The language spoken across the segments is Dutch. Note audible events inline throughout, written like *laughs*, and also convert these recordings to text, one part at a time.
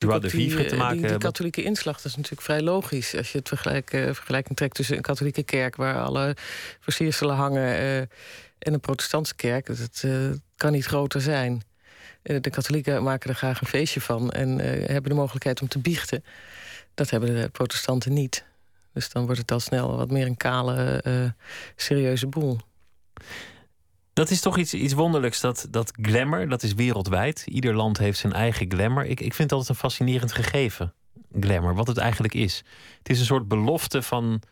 de vivre te die, maken die, katholieke inslag, dat is natuurlijk vrij logisch. Als je het vergelijk, eh, vergelijking trekt tussen een katholieke kerk... waar alle versierselen hangen eh, en een protestantse kerk... dat eh, kan niet groter zijn. Eh, de katholieken maken er graag een feestje van... en eh, hebben de mogelijkheid om te biechten. Dat hebben de protestanten niet. Dus dan wordt het al snel wat meer een kale, eh, serieuze boel. Dat is toch iets, iets wonderlijks, dat, dat glamour, dat is wereldwijd. Ieder land heeft zijn eigen glamour. Ik, ik vind dat een fascinerend gegeven, glamour, wat het eigenlijk is. Het is een soort belofte van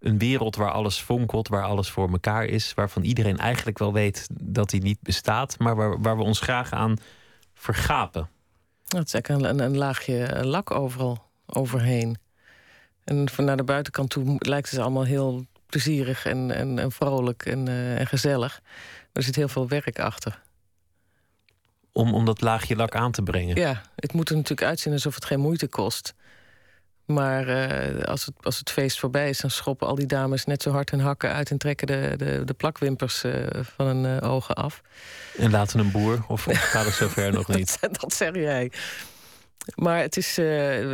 een wereld waar alles fonkelt, waar alles voor elkaar is, waarvan iedereen eigenlijk wel weet dat die niet bestaat, maar waar, waar we ons graag aan vergapen. Dat is eigenlijk een, een, laagje lak overal overheen. En van naar de buitenkant toe lijkt het allemaal heel plezierig en, en, en vrolijk en, uh, en gezellig. Er zit heel veel werk achter. Om, om dat laagje lak aan te brengen? Ja, het moet er natuurlijk uitzien alsof het geen moeite kost. Maar uh, als, het, als het feest voorbij is, dan schoppen al die dames net zo hard hun hakken uit en trekken de, de, de plakwimpers uh, van hun uh, ogen af. En laten een boer, of, *laughs* gaat het zover nog niet? dat, *laughs* dat zeg jij. Maar het is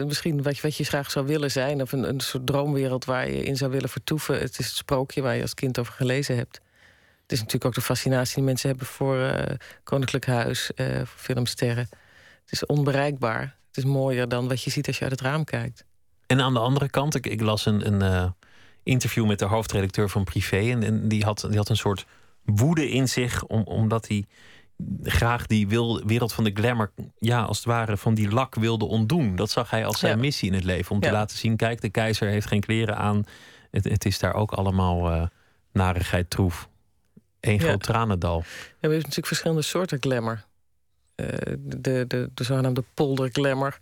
misschien wat je, wat je graag zou willen zijn, of een, een soort droomwereld waar je in zou willen vertoeven. Het is het sprookje waar je als kind over gelezen hebt. Het is natuurlijk ook de fascinatie die mensen hebben voor uh, Koninklijk Huis, uh, voor filmsterren. Het is onbereikbaar. Het is mooier dan wat je ziet als je uit het raam kijkt. En aan de andere kant, ik, ik las een, een interview met de hoofdredacteur van Privé. En, en, die, had, die had een soort woede in zich, om, omdat hij graag die wil, wereld van de glamour, ja, als het ware van die lak wilde ontdoen. Dat zag hij als zijn ja. missie in het leven. Om ja. te laten zien: kijk, de keizer heeft geen kleren aan. Het, het is daar ook allemaal narigheid troef. Eén ja. groot tranendal. Ja, we hebben natuurlijk verschillende soorten glamour. Uh, de, de, de, de zogenaamde polder glamour.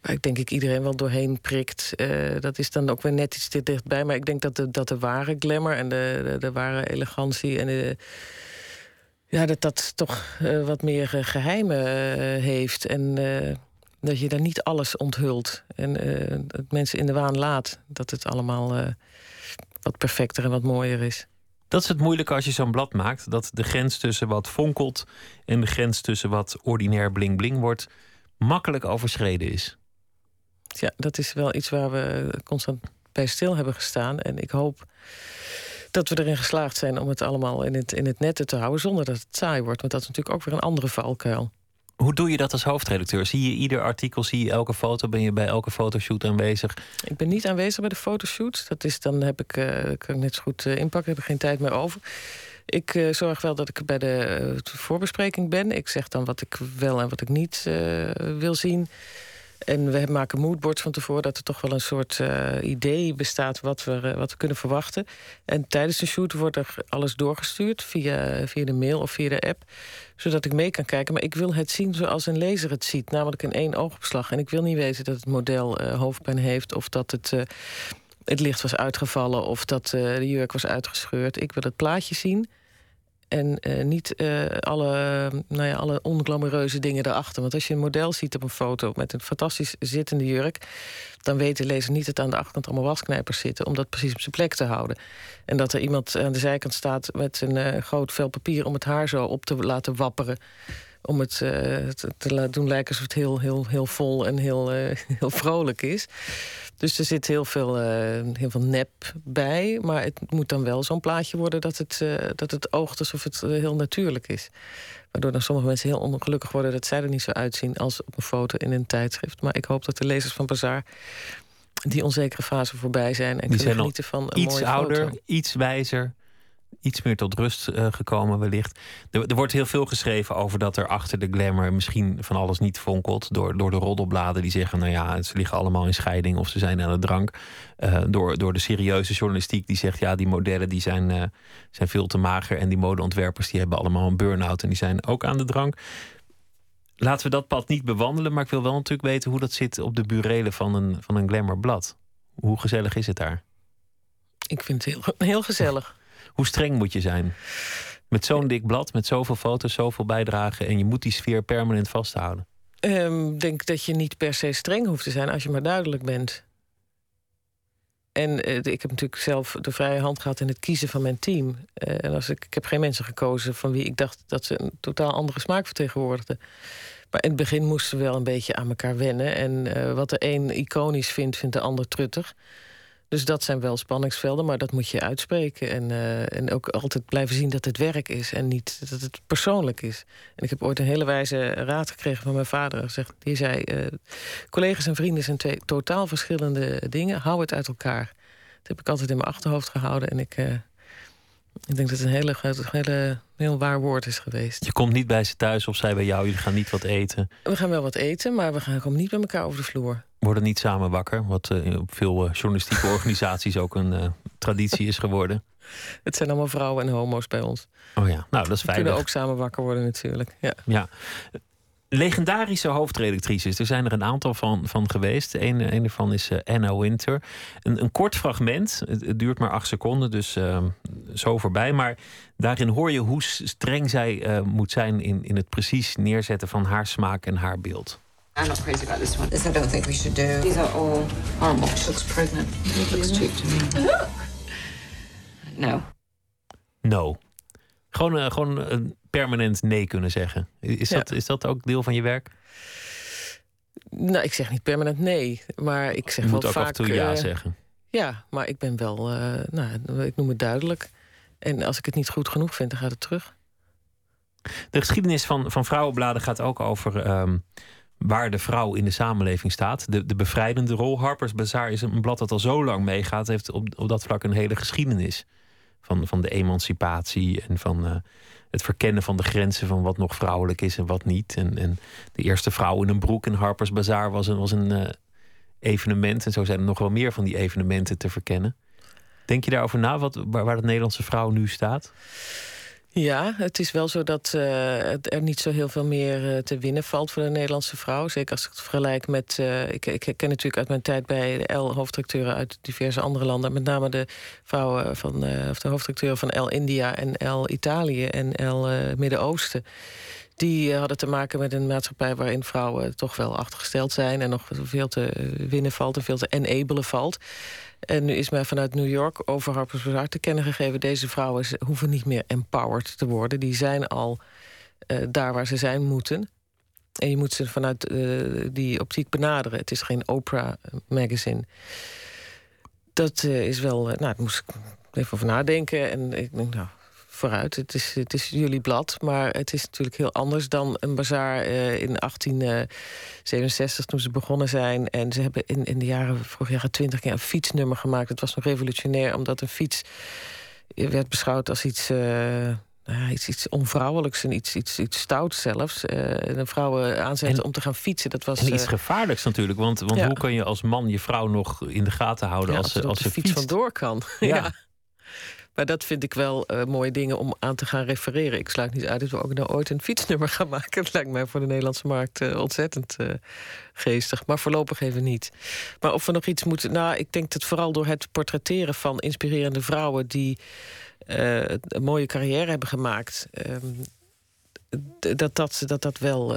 Waar ik denk ik iedereen wel doorheen prikt. Uh, dat is dan ook weer net iets te dichtbij. Maar ik denk dat de, dat de ware glamour en de, de, de ware elegantie en de ja, dat dat toch uh, wat meer geheimen heeft. En dat je daar niet alles onthult. En dat mensen in de waan laat. Dat het allemaal wat perfecter en wat mooier is. Dat is het moeilijke als je zo'n blad maakt. Dat de grens tussen wat fonkelt en de grens tussen wat ordinair bling-bling wordt, makkelijk overschreden is. Ja, dat is wel iets waar we constant bij stil hebben gestaan. En ik hoop dat we erin geslaagd zijn om het allemaal in het, in het netten te houden zonder dat het saai wordt. Want dat is natuurlijk ook weer een andere valkuil. Hoe doe je dat als hoofdredacteur? Zie je ieder artikel, zie je elke foto? Ben je bij elke fotoshoot aanwezig? Ik ben niet aanwezig bij de fotoshoots. Dat is dan heb ik, uh, kan ik net zo goed uh, inpakken, heb ik geen tijd meer over. Ik uh, zorg wel dat ik bij de voorbespreking ben. Ik zeg dan wat ik wel en wat ik niet wil zien. En we maken moodboards van tevoren dat er toch wel een soort uh, idee bestaat wat we, uh, wat we kunnen verwachten. En tijdens de shoot wordt er alles doorgestuurd via, via de mail of via de app, zodat ik mee kan kijken. Maar ik wil het zien zoals een lezer het ziet, namelijk in één oogopslag. En ik wil niet weten dat het model uh, hoofdpijn heeft of dat het, het licht was uitgevallen of dat de jurk was uitgescheurd. Ik wil het plaatje zien. En uh, niet uh, alle, nou ja, alle onglamoureuze dingen erachter. Want als je een model ziet op een foto met een fantastisch zittende jurk... dan weet de lezer niet dat aan de achterkant allemaal wasknijpers zitten... om dat precies op zijn plek te houden. En dat er iemand aan de zijkant staat met een uh, groot vel papier... om het haar zo op te laten wapperen om het te, te laten doen lijken alsof het heel, heel, heel vol en heel, *laughs* heel vrolijk is. Dus er zit heel veel, uh, heel veel nep bij. Maar het moet dan wel zo'n plaatje worden dat het, dat het oogt alsof het heel natuurlijk is. Waardoor dan sommige mensen heel ongelukkig worden dat zij er niet zo uitzien als op een foto in een tijdschrift. Maar ik hoop dat de lezers van Bazaar die onzekere fase voorbij zijn en die kunnen genieten van een iets mooie ouder, foto. iets wijzer, iets meer tot rust uh, gekomen wellicht. Er, er, wordt heel veel geschreven over dat er achter de glamour misschien van alles niet fonkelt. Door, door de roddelbladen die zeggen, nou ja, ze liggen allemaal in scheiding of ze zijn aan de drank. Uh, door, door de serieuze journalistiek die zegt, ja, die modellen die zijn, uh, zijn veel te mager. En die modeontwerpers die hebben allemaal een burn-out en die zijn ook aan de drank. Laten we dat pad niet bewandelen, maar ik wil wel natuurlijk weten hoe dat zit op de burelen van een, van een glamourblad. Hoe gezellig is het daar? Ik vind het heel, heel gezellig. Hoe streng moet je zijn? Met zo'n dik blad, met zoveel foto's, zoveel bijdragen... en je moet die sfeer permanent vasthouden. Ik um, denk dat je niet per se streng hoeft te zijn als je maar duidelijk bent. En uh, ik heb natuurlijk zelf de vrije hand gehad in het kiezen van mijn team. Uh, en als ik, ik heb geen mensen gekozen van wie ik dacht dat ze een totaal andere smaak vertegenwoordigden. Maar in het begin moesten we wel een beetje aan elkaar wennen. En wat de een iconisch vindt, vindt de ander truttig. Dus dat zijn wel spanningsvelden, maar dat moet je uitspreken. En, uh, en ook altijd blijven zien dat het werk is en niet dat het persoonlijk is. En ik heb ooit een hele wijze raad gekregen van mijn vader. Gezegd, die zei: uh, collega's en vrienden zijn twee totaal verschillende dingen. Hou het uit elkaar. Dat heb ik altijd in mijn achterhoofd gehouden. En ik, uh, ik denk dat het een hele, hele, heel waar woord is geweest. Je komt niet bij ze thuis of zij bij jou. Jullie gaan niet wat eten. We gaan wel wat eten, maar we gaan, komen niet bij elkaar over de vloer worden niet samen wakker. Wat uh, op veel uh, journalistieke *laughs* organisaties ook een uh, traditie is geworden. Het zijn allemaal vrouwen en homo's bij ons. Oh ja, nou dat is fijn. kunnen ook samen wakker worden natuurlijk. Ja. ja. Legendarische hoofdredactrices. Er zijn er een aantal van, van geweest. Een, een ervan is Anna Winter. Een, een kort fragment. Het, duurt maar acht seconden, dus ehm, zo voorbij. Maar daarin hoor je hoe streng zij moet zijn in, in het precies neerzetten van haar smaak en haar beeld. I'm not crazy about this one. This I don't think we should do. These are all horrible. She looks pregnant. It looks cheap to me. No. No. Gewoon, uh, gewoon een permanent nee kunnen zeggen. Is, ja. dat, is dat ook deel van je werk? Nou, ik zeg niet permanent nee, maar ik zeg je wel moet ook vaak... af en toe ja uh, zeggen. Ja, maar ik ben wel, uh, nou, ik noem het duidelijk. En als ik het niet goed genoeg vind, dan gaat het terug. De geschiedenis van, van vrouwenbladen gaat ook over um, waar de vrouw in de samenleving staat. De, de bevrijdende rol. Harper's Bazaar is een blad dat al zo lang meegaat. heeft op, op dat vlak een hele geschiedenis. Van, van de emancipatie en van uh, het verkennen van de grenzen van wat nog vrouwelijk is en wat niet. En, en de eerste vrouw in een broek in Harper's Bazaar was een, was een uh, evenement. En zo zijn er nog wel meer van die evenementen te verkennen. Denk je daarover na, wat, waar, waar de Nederlandse vrouw nu staat? Ja, het is wel zo dat uh, er niet zo heel veel meer uh, te winnen valt voor de Nederlandse vrouw. Zeker als ik het vergelijk met. Uh, ik, ik ken natuurlijk uit mijn tijd bij de L-hoofdtracteuren uit diverse andere landen. Met name de vrouwen van. of de hoofdtracteuren van L India en L Italië en L Midden-Oosten. Die hadden te maken met een maatschappij waarin vrouwen toch wel achtergesteld zijn. En nog veel te winnen valt en veel te enabelen valt. En nu is mij vanuit New York over Harper's Bazaar te kennen gegeven... deze vrouwen hoeven niet meer empowered te worden. Die zijn al uh, daar waar ze zijn moeten. En je moet ze vanuit uh, die optiek benaderen. Het is geen Oprah-magazine. Dat uh, is wel... nou, daar moest ik even over nadenken. En ik denk, nou, vooruit. Het is, het is jullie blad, maar het is natuurlijk heel anders dan een bazaar uh, in 1867 toen ze begonnen zijn. En ze hebben in, in de jaren, vorig jaar twintig keer een fietsnummer gemaakt. Het was nog revolutionair, omdat een fiets werd beschouwd als iets. Uh, nou, iets, iets onvrouwelijks en iets, iets, iets stouts zelfs. Uh, en vrouwen aanzetten om te gaan fietsen. Dat was, en iets gevaarlijks natuurlijk. Want, want ja. hoe kan je als man je vrouw nog in de gaten houden ja, als, ze, als de ze fiets fietst? vandoor kan? *laughs* ja. Maar dat vind ik wel uh, mooie dingen om aan te gaan refereren. Ik sluit niet uit dat we ook nou ooit een fietsnummer gaan *laughs* maken. Dat lijkt mij voor de Nederlandse markt uh, ontzettend uh, geestig. Maar voorlopig even niet. Maar of we nog iets moeten... Nou, ik denk dat vooral door het portretteren van inspirerende vrouwen... die een mooie carrière hebben gemaakt... Um, dat, dat, dat dat wel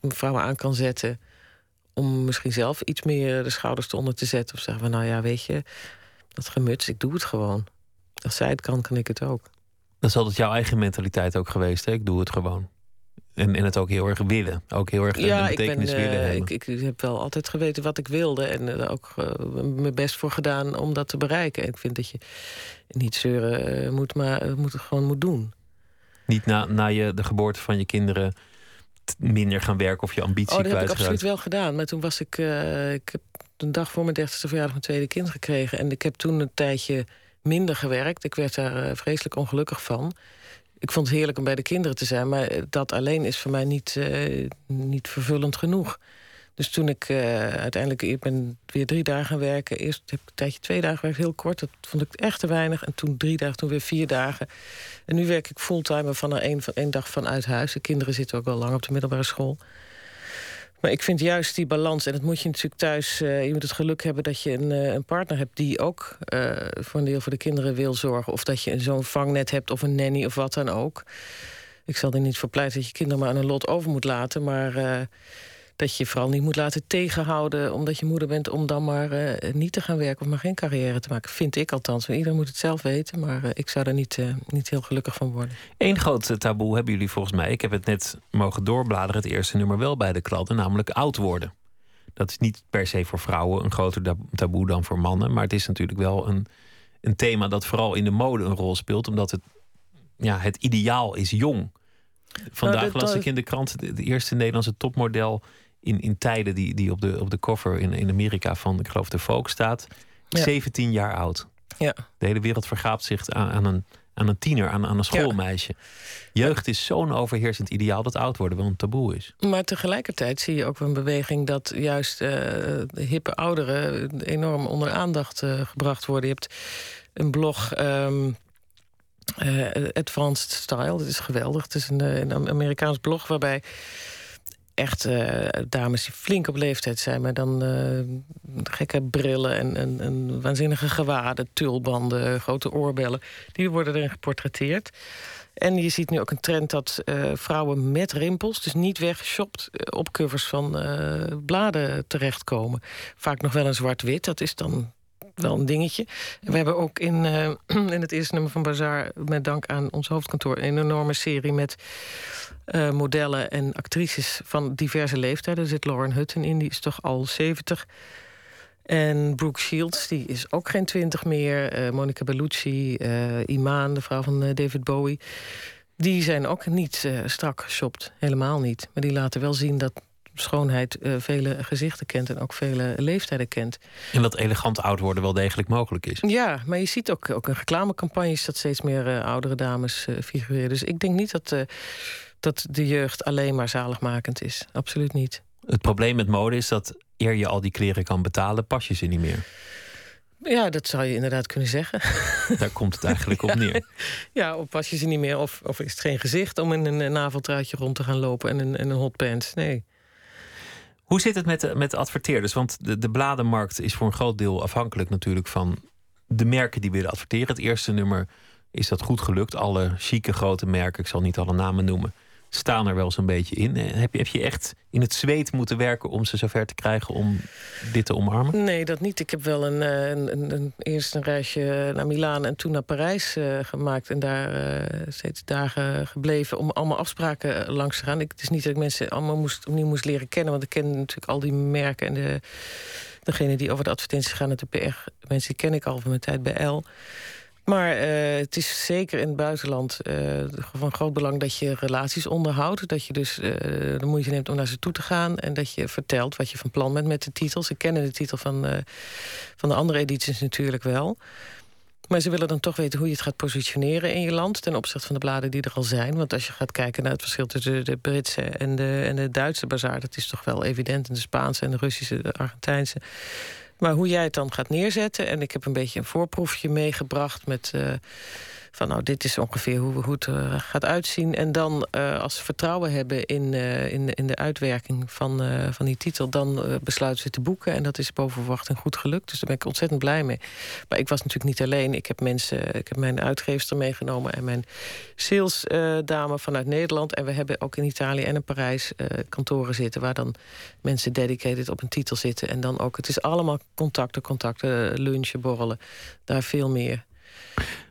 vrouwen aan kan zetten... om misschien zelf iets meer de schouders eronder te zetten. Of zeggen we, nou ja, weet je... Dat gemuts, ik doe het gewoon. Als zij het kan, kan ik het ook. Dat is altijd jouw eigen mentaliteit ook geweest. Hè? Ik doe het gewoon. En, en het ook heel erg willen. Ook heel erg ja, ik ben, willen uh, hebben. Ik, ik heb wel altijd geweten wat ik wilde. En er ook uh, mijn best voor gedaan om dat te bereiken. En ik vind dat je niet zeuren uh, moet, maar moet gewoon moet doen. Niet na, na je, de geboorte van je kinderen minder gaan werken of je ambitie Oh, dat heb ik absoluut wel gedaan. Maar toen was ik... ik heb een dag voor mijn dertigste verjaardag mijn tweede kind gekregen. En ik heb toen een tijdje minder gewerkt. Ik werd daar uh, vreselijk ongelukkig van. Ik vond het heerlijk om bij de kinderen te zijn, maar dat alleen is voor mij niet, uh, niet vervullend genoeg. Dus toen ik uh, uiteindelijk ik ben weer drie dagen gaan werken. Eerst heb ik een tijdje twee dagen gewerkt, heel kort. Dat vond ik echt te weinig. En toen drie dagen, toen weer vier dagen. En nu werk ik fulltime van er één, één dag vanuit huis. De kinderen zitten ook al lang op de middelbare school. Maar ik vind juist die balans, en dat moet je natuurlijk thuis... Uh, je moet het geluk hebben dat je een, uh, een partner hebt... die ook uh, voor een deel voor de kinderen wil zorgen. Of dat je zo'n vangnet hebt of een nanny of wat dan ook. Ik zal er niet voor pleiten dat je kinderen maar aan een lot over moet laten. Maar dat je vooral niet moet laten tegenhouden omdat je moeder bent om dan maar uh, niet te gaan werken of maar geen carrière te maken. Vind ik althans. Iedereen moet het zelf weten, maar uh, ik zou daar niet, uh, niet heel gelukkig van worden. Eén groot taboe hebben jullie volgens mij. Ik heb het net mogen doorbladeren, het eerste nummer wel bij de kladden, namelijk oud worden. Dat is niet per se voor vrouwen een groter taboe dan voor mannen, maar het is natuurlijk wel een, een thema dat vooral in de mode een rol speelt, omdat het, ja, het ideaal is jong. Vandaag nou, las ik in de krant de eerste Nederlandse topmodel in, in tijden die, die op, de, op de cover in, in Amerika van, ik geloof, de Folk staat. 17 jaar oud. Ja. De hele wereld vergaapt zich aan, aan, een, aan een tiener, aan, aan een schoolmeisje. Jeugd is zo'n overheersend ideaal dat oud worden wel een taboe is. Maar tegelijkertijd zie je ook een beweging dat juist uh, de hippe ouderen enorm onder aandacht uh, gebracht worden. Je hebt een blog. Um, uh, Advanced Style, dat is geweldig. Het is een, een Amerikaans blog waarbij echt uh, dames die flink op leeftijd zijn, maar dan uh, gekke brillen en, en, waanzinnige gewaden, tulbanden, grote oorbellen, die worden erin geportretteerd. En je ziet nu ook een trend dat uh, vrouwen met rimpels, dus niet weggeshopt, op covers van bladen terechtkomen. Vaak nog wel een zwart-wit, dat is dan wel een dingetje. we hebben ook in, uh, *clears throat* in het eerste nummer van Bazaar... met dank aan ons hoofdkantoor... een enorme serie met uh, modellen en actrices van diverse leeftijden. Er zit Lauren Hutton in, die is toch al 70. En Brooke Shields, die is ook geen twintig meer. Uh, Monica Bellucci, Imaan, de vrouw van David Bowie... die zijn ook niet strak geshopt, helemaal niet. Maar die laten wel zien dat schoonheid uh, vele gezichten kent en ook vele leeftijden kent. En dat elegant oud worden wel degelijk mogelijk is. Ja, maar je ziet ook, ook in reclamecampagnes dat steeds meer uh, oudere dames uh, figureren. Dus ik denk niet dat, dat de jeugd alleen maar zaligmakend is. Absoluut niet. Het probleem met mode is dat eer je al die kleren kan betalen, pas je ze niet meer. Ja, dat zou je inderdaad kunnen zeggen. *laughs* Daar komt het eigenlijk op neer. *laughs* Ja, of pas je ze niet meer, of, of is het geen gezicht om in een naveltruitje rond te gaan lopen en een, en een hotpants? Nee. Hoe zit het met met de adverteerders? Want de, de bladenmarkt is voor een groot deel afhankelijk natuurlijk van de merken die willen adverteren. Het eerste nummer is dat goed gelukt. Alle chique grote merken, ik zal niet alle namen noemen, staan er wel zo'n beetje in. Eh, heb je, heb je echt in het zweet moeten werken om ze zover te krijgen om dit te omarmen? Nee, dat niet. Ik heb wel een, eh, een, een, een eerst een reisje naar Milaan en toen naar Parijs uh, gemaakt. En daar steeds dagen gebleven om allemaal afspraken langs te gaan. Ik, het is niet dat ik mensen allemaal moest, opnieuw moest leren kennen. Want ik ken natuurlijk al die merken en de, degene die over de advertenties gaan. De PR, mensen ken ik al van mijn tijd bij L. Maar uh, het is zeker in het buitenland uh, van groot belang dat je relaties onderhoudt. Dat je dus uh, de moeite neemt om naar ze toe te gaan. En dat je vertelt wat je van plan bent met de titels. Ze kennen de titel van, van de andere edities natuurlijk wel. Maar ze willen dan toch weten hoe je het gaat positioneren in je land... ten opzichte van de bladen die er al zijn. Want als je gaat kijken naar het verschil tussen de Britse en de, en de Duitse bazaar... dat is toch wel evident. En de Spaanse en de Russische, de Argentijnse... Maar hoe jij het dan gaat neerzetten. En ik heb een beetje een voorproefje meegebracht met. Uh, van nou, dit is ongeveer hoe, hoe het uh, gaat uitzien. En dan, uh, als ze vertrouwen hebben in, in, in de uitwerking van, van die titel... dan besluiten ze te boeken. En dat is boven verwachting goed gelukt. Dus daar ben ik ontzettend blij mee. Maar ik was natuurlijk niet alleen. Ik heb mensen, ik heb mijn uitgeefster meegenomen... en mijn salesdame vanuit Nederland. En we hebben ook in Italië en in Parijs kantoren zitten... waar dan mensen dedicated op een titel zitten. En dan ook, het is allemaal contacten, contacten, lunchen, borrelen. Daar veel meer.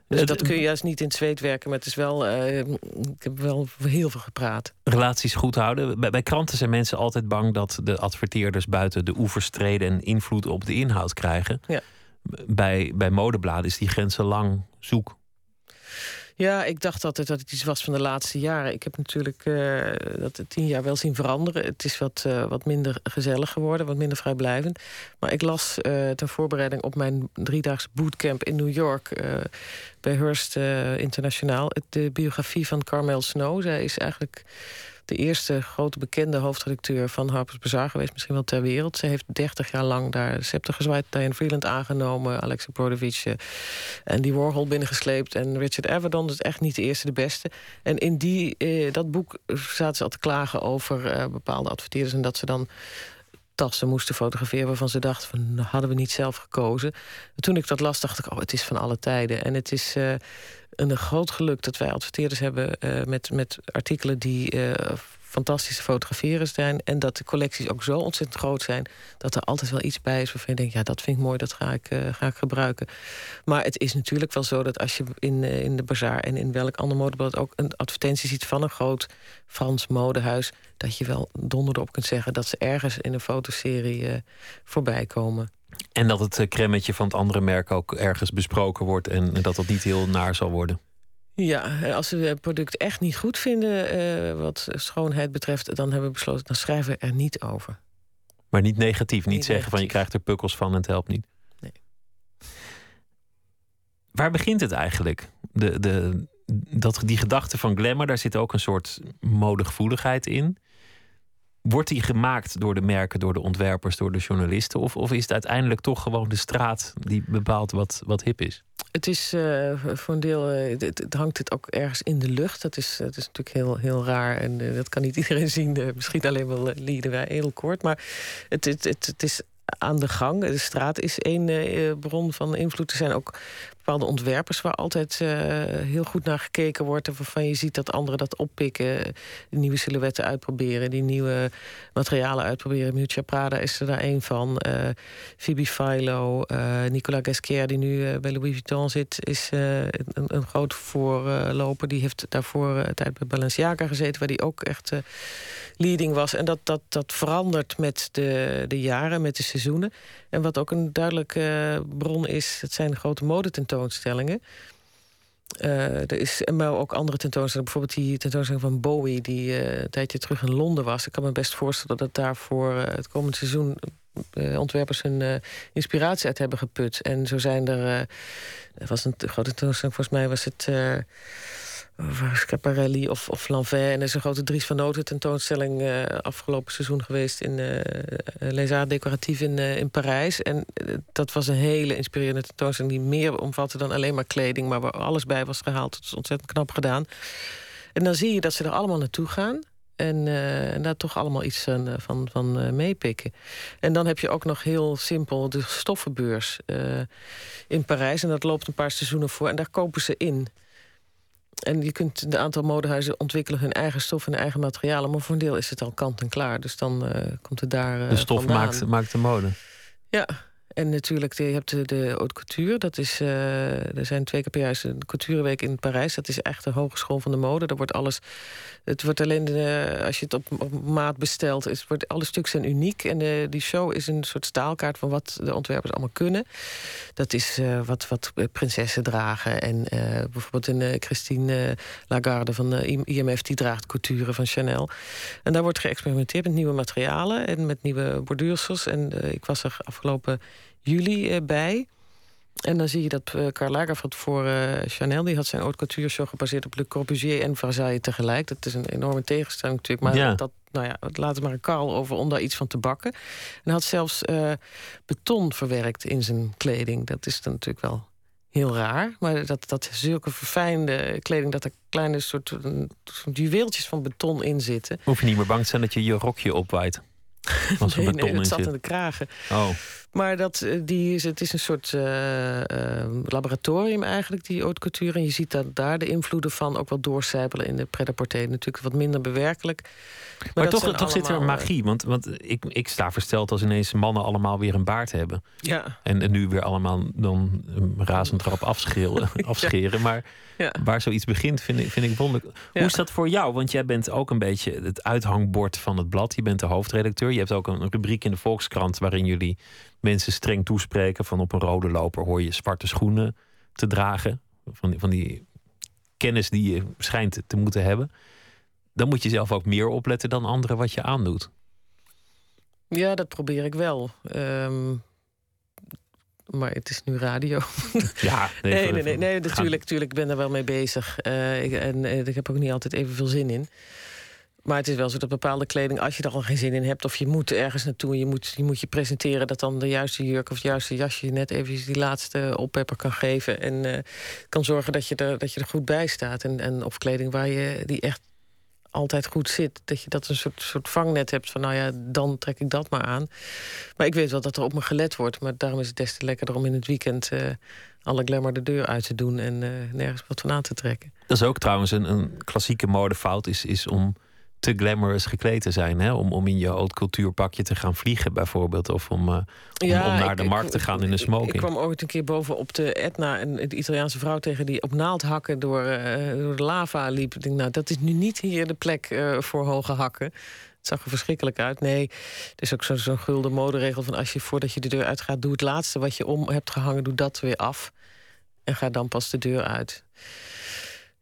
Dus dat kun je juist niet in het zweet werken, maar het is wel. Uh, ik heb wel heel veel gepraat. Relaties goed houden. Bij, bij, kranten zijn mensen altijd bang dat de adverteerders buiten de oevers treden en invloed op de inhoud krijgen. Ja. Bij, bij modebladen is die grenzen lang zoek. Ja, ik dacht altijd dat het iets was van de laatste jaren. Ik heb natuurlijk uh, dat tien jaar wel zien veranderen. Het is wat, uh, wat minder gezellig geworden, wat minder vrijblijvend. Maar ik las uh, ten voorbereiding op mijn driedaagse bootcamp in New York... bij Hearst Internationaal, de biografie van Carmel Snow. Zij is eigenlijk de eerste grote bekende hoofdredacteur van Harper's Bazaar geweest, misschien wel ter wereld. Ze heeft 30 jaar lang daar de scepter gezwaaid, Diane Freeland aangenomen, Alexa Brodovich uh, en die Warhol binnengesleept en Richard Avedon, dus echt niet de eerste, de beste. En in die, uh, dat boek zaten ze al te klagen over uh, bepaalde adverteerders en dat ze dan tassen moesten fotograferen waarvan ze dachten van hadden we niet zelf gekozen. toen ik dat las dacht ik oh het is van alle tijden en het is uh, een groot geluk dat wij adverteerders hebben uh, met, met artikelen die uh, fantastische fotograferen zijn. En dat de collecties ook zo ontzettend groot zijn. Dat er altijd wel iets bij is waarvan je denkt, ja, dat vind ik mooi, dat ga ik, uh, ga ik gebruiken. Maar het is natuurlijk wel zo dat als je in, in de bazaar en in welk ander modeblad ook een advertentie ziet van een groot Frans modehuis. Dat je wel donder op kunt zeggen dat ze ergens in een fotoserie voorbij komen. En dat het cremmetje van het andere merk ook ergens besproken wordt en dat dat niet heel naar zal worden. Ja, als we het product echt niet goed vinden uh, wat schoonheid betreft, dan hebben we besloten, dan schrijven we er niet over. Maar niet negatief, niet, zeggen van je krijgt er pukkels van en het helpt niet. Nee. Waar begint het eigenlijk? De, de, dat, die gedachte van glamour, daar zit ook een soort modegevoeligheid in. Wordt die gemaakt door de merken, door de ontwerpers, door de journalisten? Of, of is het uiteindelijk toch gewoon de straat die bepaalt wat, wat hip is? Het is uh, voor een deel, uh, het, hangt het ook ergens in de lucht. Dat is, dat is natuurlijk heel, heel raar en uh, dat kan niet *laughs* iedereen zien. misschien alleen wel lieden wij heel kort. Maar het, het, het, het is aan de gang. De straat is één bron van invloed. Er zijn ook bepaalde ontwerpers waar altijd uh, heel goed naar gekeken wordt. En waarvan je ziet dat anderen dat oppikken. Nieuwe silhouetten uitproberen. Die nieuwe materialen uitproberen. Miuccia Prada is er daar één van. Uh, Phoebe Philo. Uh, Nicolas Gasquer die nu bij Louis Vuitton zit. Is een, een groot voorloper. Die heeft daarvoor een tijd bij Balenciaga gezeten. Waar die ook echt leading was. En dat, dat, dat verandert met de, de jaren, met de seizoenen. En wat ook een duidelijke bron is... het zijn grote modetentoonstellingen. Uh, er is maar ook andere tentoonstellingen. Bijvoorbeeld die tentoonstelling van Bowie... die uh, een tijdje terug in Londen was. Ik kan me best voorstellen dat daar voor uh, het komende seizoen... ontwerpers hun inspiratie uit hebben geput. En zo zijn er... er was een grote tentoonstelling, volgens mij was het Schiaparelli of, of Lanvin. En er is een grote Dries van Noten tentoonstelling uh, afgelopen seizoen geweest in uh, Les Arts Decoratief in, in Parijs. En dat was een hele inspirerende tentoonstelling die meer omvatte dan alleen maar kleding, maar waar alles bij was gehaald. Het is ontzettend knap gedaan. En dan zie je dat ze er allemaal naartoe gaan. En, en, daar toch allemaal iets van, van, van meepikken. En dan heb je ook nog heel simpel de stoffenbeurs in Parijs. En dat loopt een paar seizoenen voor. En daar kopen ze in. En je kunt een aantal modehuizen ontwikkelen hun eigen stof en eigen materialen. Maar voor een deel is het al kant en klaar. Dus dan uh, komt het daar. Uh, de stof maakt, maakt de mode. Ja, en natuurlijk, je hebt de, de haute couture. Dat is, uh, er zijn twee keer per jaar een coutureweek in Parijs. Dat is echt de hogeschool van de mode. Daar wordt alles. Het wordt alleen de, als je het op, maat bestelt. Het wordt, alle stukken zijn uniek. En de, die show is een soort staalkaart van wat de ontwerpers allemaal kunnen. Dat is wat, wat prinsessen dragen. En bijvoorbeeld een Christine Lagarde van IMF, die draagt couture van Chanel. En daar wordt geëxperimenteerd met nieuwe materialen en met nieuwe borduursels. En ik was er afgelopen juli uh, bij. En dan zie je dat uh, Karl Lagerfeld voor uh, Chanel... die had zijn haute couture show gebaseerd op Le Corbusier en Versailles tegelijk. Dat is een enorme tegenstelling natuurlijk. Maar dat, nou ja, laat maar een Karl over om daar iets van te bakken. En hij had zelfs beton verwerkt in zijn kleding. Dat is dan natuurlijk wel heel raar. Maar dat, dat zulke verfijnde kleding... dat er kleine soort, soort juweeltjes van beton in zitten. Hoef je niet meer bang te zijn dat je je rokje opwaait. Als nee, nee, het zat in de kragen. Oh. Maar dat, eh, die is, het is een soort uh, uh, laboratorium eigenlijk, die haute couture. En je ziet dat daar de invloeden van ook wel doorcijpelen in de pret Natuurlijk wat minder bewerkelijk. Maar, maar toch, toch zit er magie. Want, want ik, ik sta versteld als ineens mannen allemaal weer een baard hebben. Ja. En, en nu weer allemaal dan een razend trap afscheren. *laughs* *laughs* afscheren. Maar ja. waar zoiets begint, vind ik, vind ik wonderlijk. Hoe is dat voor jou? Want jij bent ook een beetje het uithangbord van het blad. Je bent de hoofdredacteur. Je hebt ook een rubriek in de Volkskrant waarin jullie mensen streng toespreken. Van op een rode loper hoor je zwarte schoenen te dragen. Van die, van die kennis die je schijnt te moeten hebben. Dan moet je zelf ook meer opletten dan anderen wat je aandoet. Ja, dat probeer ik wel. Um, maar het is nu radio. *laughs* Ja, nee, nee, nee, nee, natuurlijk, natuurlijk, ik ben er wel mee bezig. Uh, ik, en uh, ik heb ook niet altijd evenveel zin in. Maar het is wel zo dat bepaalde kleding, als je er al geen zin in hebt... of je moet ergens naartoe en je moet je, moet je presenteren... dat dan de juiste jurk of het juiste jasje je net even die laatste oppepper kan geven... en uh, kan zorgen dat je, er, dat je er goed bij staat. En, en of kleding waar je, die echt altijd goed zit. Dat je dat een soort, soort vangnet hebt van, nou ja, dan trek ik dat maar aan. Maar ik weet wel dat er op me gelet wordt. Maar daarom is het des te lekkerder om in het weekend... Uh, alle glamour de deur uit te doen en uh, nergens wat van aan te trekken. Dat is ook trouwens een, een klassieke modefout, is, is om te glamorous gekleed te zijn. Hè? Om, om in je haute cultuurpakje te gaan vliegen, bijvoorbeeld. Of om, uh, om, naar de markt te gaan in een smoking. Ik, kwam ooit een keer boven op de Etna. En de Italiaanse vrouw tegen die op naaldhakken door, uh, door de lava liep. Ik denk, nou, dat is nu niet hier de plek uh, voor hoge hakken. Het zag er verschrikkelijk uit. Nee, er is ook zo'n zo gulden moderegel van... als je voordat je de deur uitgaat, doe het laatste wat je om hebt gehangen... doe dat weer af. En ga dan pas de deur uit.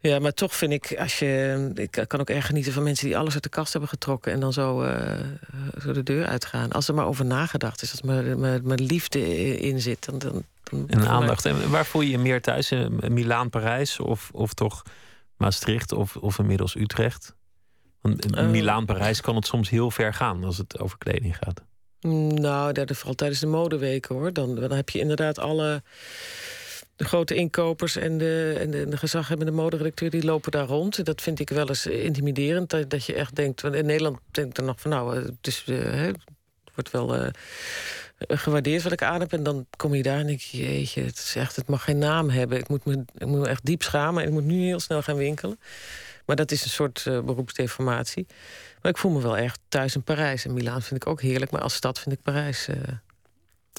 Ja, maar toch vind ik, als je. Ik kan ook erg genieten van mensen die alles uit de kast hebben getrokken en dan zo, uh, zo de deur uitgaan. Als er maar over nagedacht is, als er maar, maar, liefde in zit. Dan, dan, en aandacht. En waar voel je je meer thuis? Milaan, Parijs of, of toch Maastricht of, of inmiddels Utrecht? Want in uh, Milaan, Parijs kan het soms heel ver gaan als het over kleding gaat. Nou, dat vooral tijdens de modeweken hoor. Dan, dan heb je inderdaad alle de grote inkopers en de, en de, de gezaghebbende moderedacteur... die lopen daar rond. Dat vind ik wel eens intimiderend. Dat, dat je echt denkt... in Nederland denkt er nog van... nou, het, is, het wordt wel gewaardeerd wat ik aan heb. En dan kom je daar en denk je... jeetje, het, is echt, het mag geen naam hebben. Ik moet, me, ik moet echt diep schamen. En ik moet nu heel snel gaan winkelen. Maar dat is een soort beroepsdeformatie. Maar ik voel me wel erg thuis in Parijs. En Milaan vind ik ook heerlijk. Maar als stad vind ik Parijs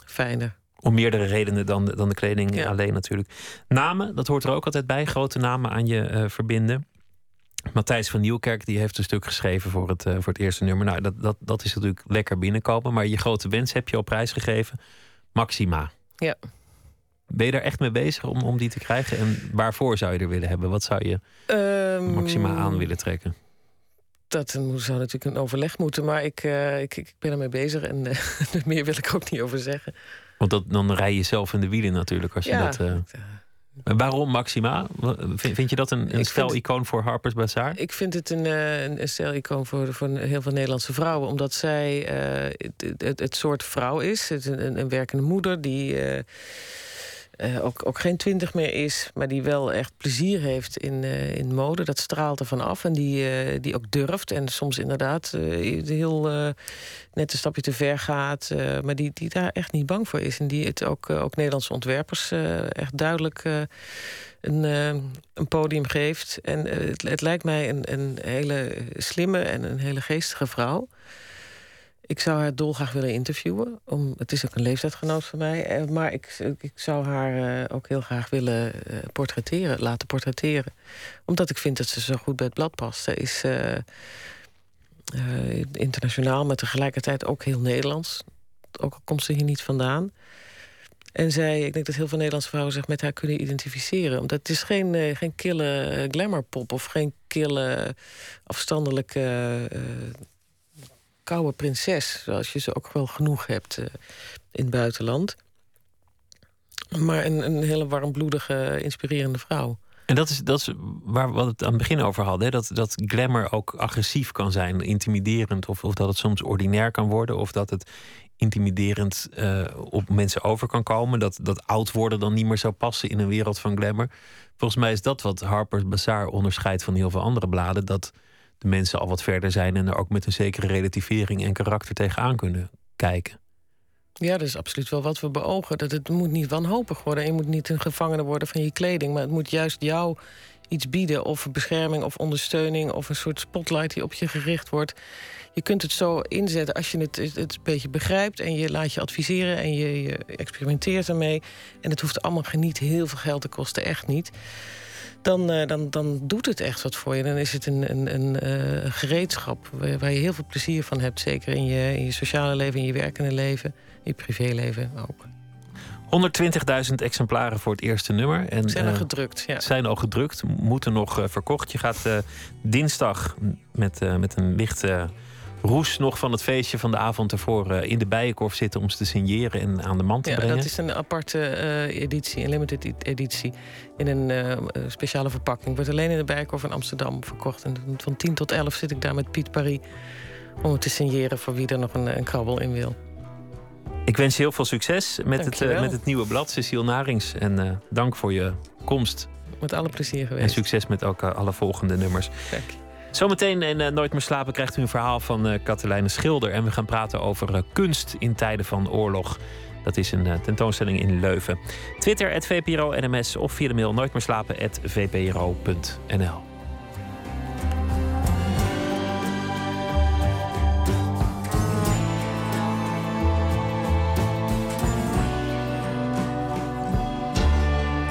fijner. Om meerdere redenen dan, dan de kleding alleen natuurlijk. Namen, dat hoort er ook altijd bij. Grote namen aan je uh, verbinden. Matthijs van Nieuwkerk die heeft een stuk geschreven voor het, uh, voor het eerste nummer. Nou, dat, dat, dat is natuurlijk lekker binnenkomen. Maar je grote wens heb je op prijs gegeven. Maxima. Ja. Ben je daar echt mee bezig om, om die te krijgen? En waarvoor zou je er willen hebben? Wat zou je um, Maxima aan willen trekken? Dat zou natuurlijk een overleg moeten, maar ik, uh, ik, ik ben ermee bezig en *laughs* meer wil ik ook niet over zeggen. Want dat, dan rij je zelf in de wielen natuurlijk. Als je ja, dat, uh... waarom Maxima? Vind, vind je dat een, een stel-icoon voor Harper's Bazaar? Ik vind het een, een stel-icoon voor, voor heel veel Nederlandse vrouwen. Omdat zij het, het, het, soort vrouw is. Het, een, een werkende moeder die uh, ook, ook geen twintig meer is, maar die wel echt plezier heeft in, uh, in mode. Dat straalt ervan af en die, uh, die ook durft. En soms inderdaad heel net een stapje te ver gaat. maar die, die daar echt niet bang voor is. En die het ook, ook Nederlandse ontwerpers echt duidelijk een, een podium geeft. En het, het, lijkt mij een, een hele slimme en een hele geestige vrouw. Ik zou haar dolgraag willen interviewen. Om, het is ook een leeftijdgenoot van mij. Eh, maar ik, ik zou haar eh, ook heel graag willen uh, portretteren, laten portretteren. Omdat ik vind dat ze zo goed bij het blad past. Ze is internationaal, maar tegelijkertijd ook heel Nederlands. Ook al komt ze hier niet vandaan. En zij, ik denk dat heel veel Nederlandse vrouwen zich met haar kunnen identificeren. Omdat het is geen, geen kille glamourpop of geen kille afstandelijke koude prinses, zoals je ze ook wel genoeg hebt uh, in het buitenland. Maar een, een hele warmbloedige, inspirerende vrouw. En dat is, dat is waar we het aan het begin over hadden. Hè? Dat, dat glamour ook agressief kan zijn, intimiderend. Of, of dat het soms ordinair kan worden. Of dat het intimiderend uh, op mensen over kan komen. Dat, dat oud worden dan niet meer zou passen in een wereld van glamour. Volgens mij is dat wat Harper's Bazaar onderscheidt van heel veel andere bladen. Dat de mensen al wat verder zijn en er ook met een zekere relativering en karakter tegenaan kunnen kijken. Ja, dat is absoluut wel wat we beogen. Dat het moet niet wanhopig worden. Je moet niet een gevangene worden van je kleding. Maar het moet juist jou iets bieden. Of bescherming of ondersteuning. Of een soort spotlight die op je gericht wordt. Je kunt het zo inzetten als je het, het een beetje begrijpt. En je laat je adviseren en je, experimenteert ermee. En het hoeft allemaal niet heel veel geld te kosten. Echt niet dan, uh, dan, dan doet het echt wat voor je. Dan is het een, een, een uh, gereedschap waar, waar, je heel veel plezier van hebt. Zeker in je, in je sociale leven, in je werkende leven, in je privéleven ook. 120.000 exemplaren voor het eerste nummer. En, zijn al uh, gedrukt, ja. Zijn al gedrukt, moeten nog verkocht. Je gaat dinsdag met, met een lichte Roes nog van het feestje van de avond ervoor in de Bijenkorf zitten om ze te signeren en aan de man te ja, brengen. Dat is een aparte uh, editie, een limited editie. In een uh, speciale verpakking. Wordt alleen in de Bijenkorf in Amsterdam verkocht. En van 10 tot 11 zit ik daar met Piet Paris om het te signeren voor wie er nog een, een krabbel in wil. Ik wens je heel veel succes met, het, uh, met het nieuwe blad, Cecile Narings. En dank voor je komst. Met alle plezier geweest. En succes met ook alle volgende nummers. Dank. Zometeen in uh, Nooit meer slapen krijgt u een verhaal van uh, Schilder. En we gaan praten over eh, kunst in tijden van oorlog. Dat is een tentoonstelling in Leuven. Twitter, at VPRO NMS of via de mail nooitmeerslapen, at vpro.nl.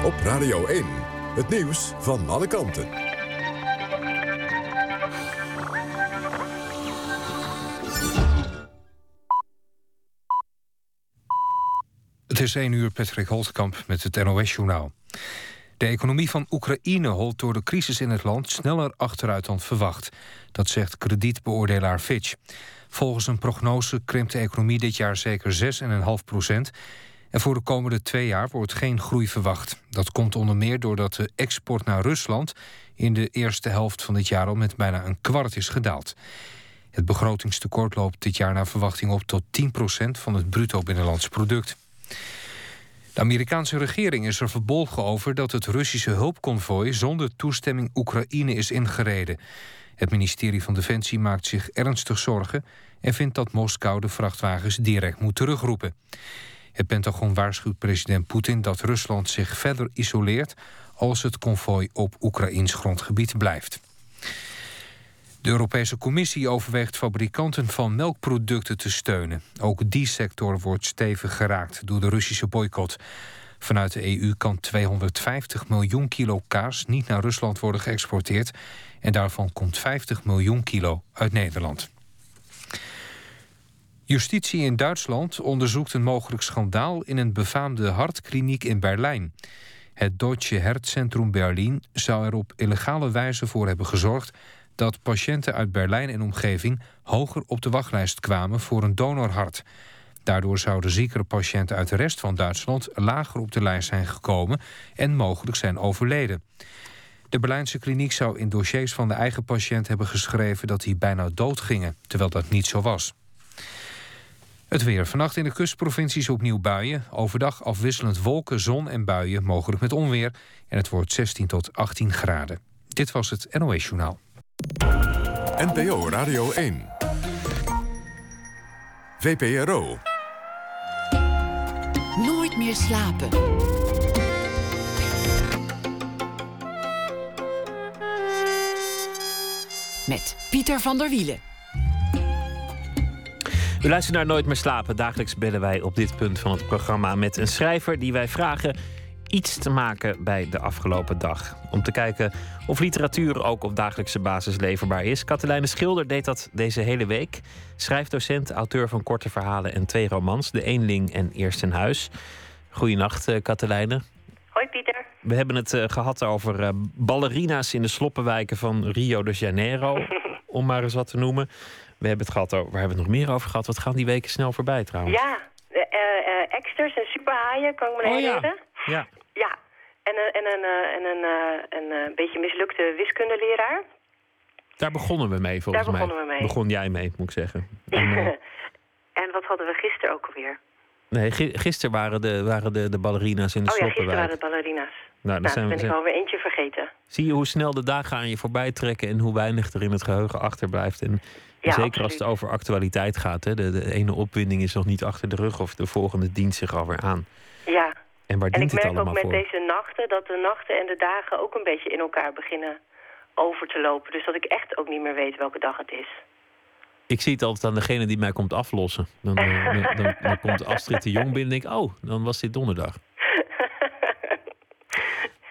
Op Radio 1, het nieuws van alle kanten. Het is 1 uur Patrick Holtkamp met het NOS-journaal. De economie van Oekraïne holt door de crisis in het land sneller achteruit dan verwacht. Dat zegt kredietbeoordelaar Fitch. Volgens een prognose krimpt de economie dit jaar zeker 6,5 procent. En voor de komende twee jaar wordt geen groei verwacht. Dat komt onder meer doordat de export naar Rusland... in de eerste helft van dit jaar al met bijna een kwart is gedaald. Het begrotingstekort loopt dit jaar naar verwachting op tot 10% van het bruto binnenlands product. De Amerikaanse regering is er verbolgen over dat het Russische hulpconvooi zonder toestemming Oekraïne is ingereden. Het ministerie van Defensie maakt zich ernstig zorgen en vindt dat Moskou de vrachtwagens direct moet terugroepen. Het Pentagon waarschuwt president Poetin dat Rusland zich verder isoleert als het konvooi op Oekraïns grondgebied blijft. De Europese Commissie overweegt fabrikanten van melkproducten te steunen. Ook die sector wordt stevig geraakt door de Russische boycott. Vanuit de EU kan 250 miljoen kilo kaas niet naar Rusland worden geëxporteerd... en daarvan komt 50 miljoen kilo uit Nederland. Justitie in Duitsland onderzoekt een mogelijk schandaal... in een befaamde hartkliniek in Berlijn. Het Deutsche Herzzentrum Berlin zou er op illegale wijze voor hebben gezorgd... dat patiënten uit Berlijn en omgeving hoger op de wachtlijst kwamen voor een donorhart. Daardoor zouden ziekere patiënten uit de rest van Duitsland lager op de lijst zijn gekomen en mogelijk zijn overleden. De Berlijnse kliniek zou in dossiers van de eigen patiënt hebben geschreven dat hij bijna dood gingen, terwijl dat niet zo was. Het weer. Vannacht in de kustprovincies opnieuw buien. Overdag afwisselend wolken, zon en buien, mogelijk met onweer. En het wordt 16 tot 18 graden. Dit was het NOS Journaal. NPO Radio 1. VPRO. Nooit meer slapen. Met Pieter van der Wielen. U luistert naar Nooit meer slapen. Dagelijks bellen wij op dit punt van het programma met een schrijver die wij vragen iets te maken bij de afgelopen dag. Om te kijken of literatuur ook op dagelijkse basis leverbaar is. Katelijne Schilder deed dat deze hele week. Schrijfdocent, auteur van korte verhalen en twee romans. De Eenling en Eerst in Huis. Goedenacht, uh, Katelijne. Hoi Pieter. We hebben het uh, gehad over uh, ballerina's in de sloppenwijken van Rio de Janeiro. *laughs* om maar eens wat te noemen. We hebben het gehad over, waar hebben we het nog meer over gehad? Wat gaan die weken snel voorbij trouwens? Ja, uh, exters en superhaaien, kan ik me oh, herinneren. Ja. ja. Ja, en, en, een, en een, een, een beetje mislukte wiskundeleraar. Daar begonnen we mee volgens Daar begonnen mij. we mee. Begon jij mee, moet ik zeggen. En, *laughs* en wat hadden we gisteren ook alweer? Nee, gisteren waren de, waren de, de ballerina's in de Oh ja, gisteren waren de ballerina's. Nou, nou zijn ben we, ik alweer eentje vergeten. Zie je hoe snel de dagen aan je voorbij trekken... en hoe weinig er in het geheugen achterblijft. En Ja, zeker absoluut. als het over actualiteit gaat. Hè? De, de ene opwinding is nog niet achter de rug... of de volgende dient zich alweer aan. En waar en ik merk ook met voor? deze nachten dat de nachten en de dagen ook een beetje in elkaar beginnen over te lopen. Dus dat ik echt ook niet meer weet welke dag het is. Ik zie het altijd aan degene die mij komt aflossen. Dan, eh, dan, dan, dan *laughs* komt Astrid de Jong binnen en denk ik... oh, dan was dit donderdag. *laughs*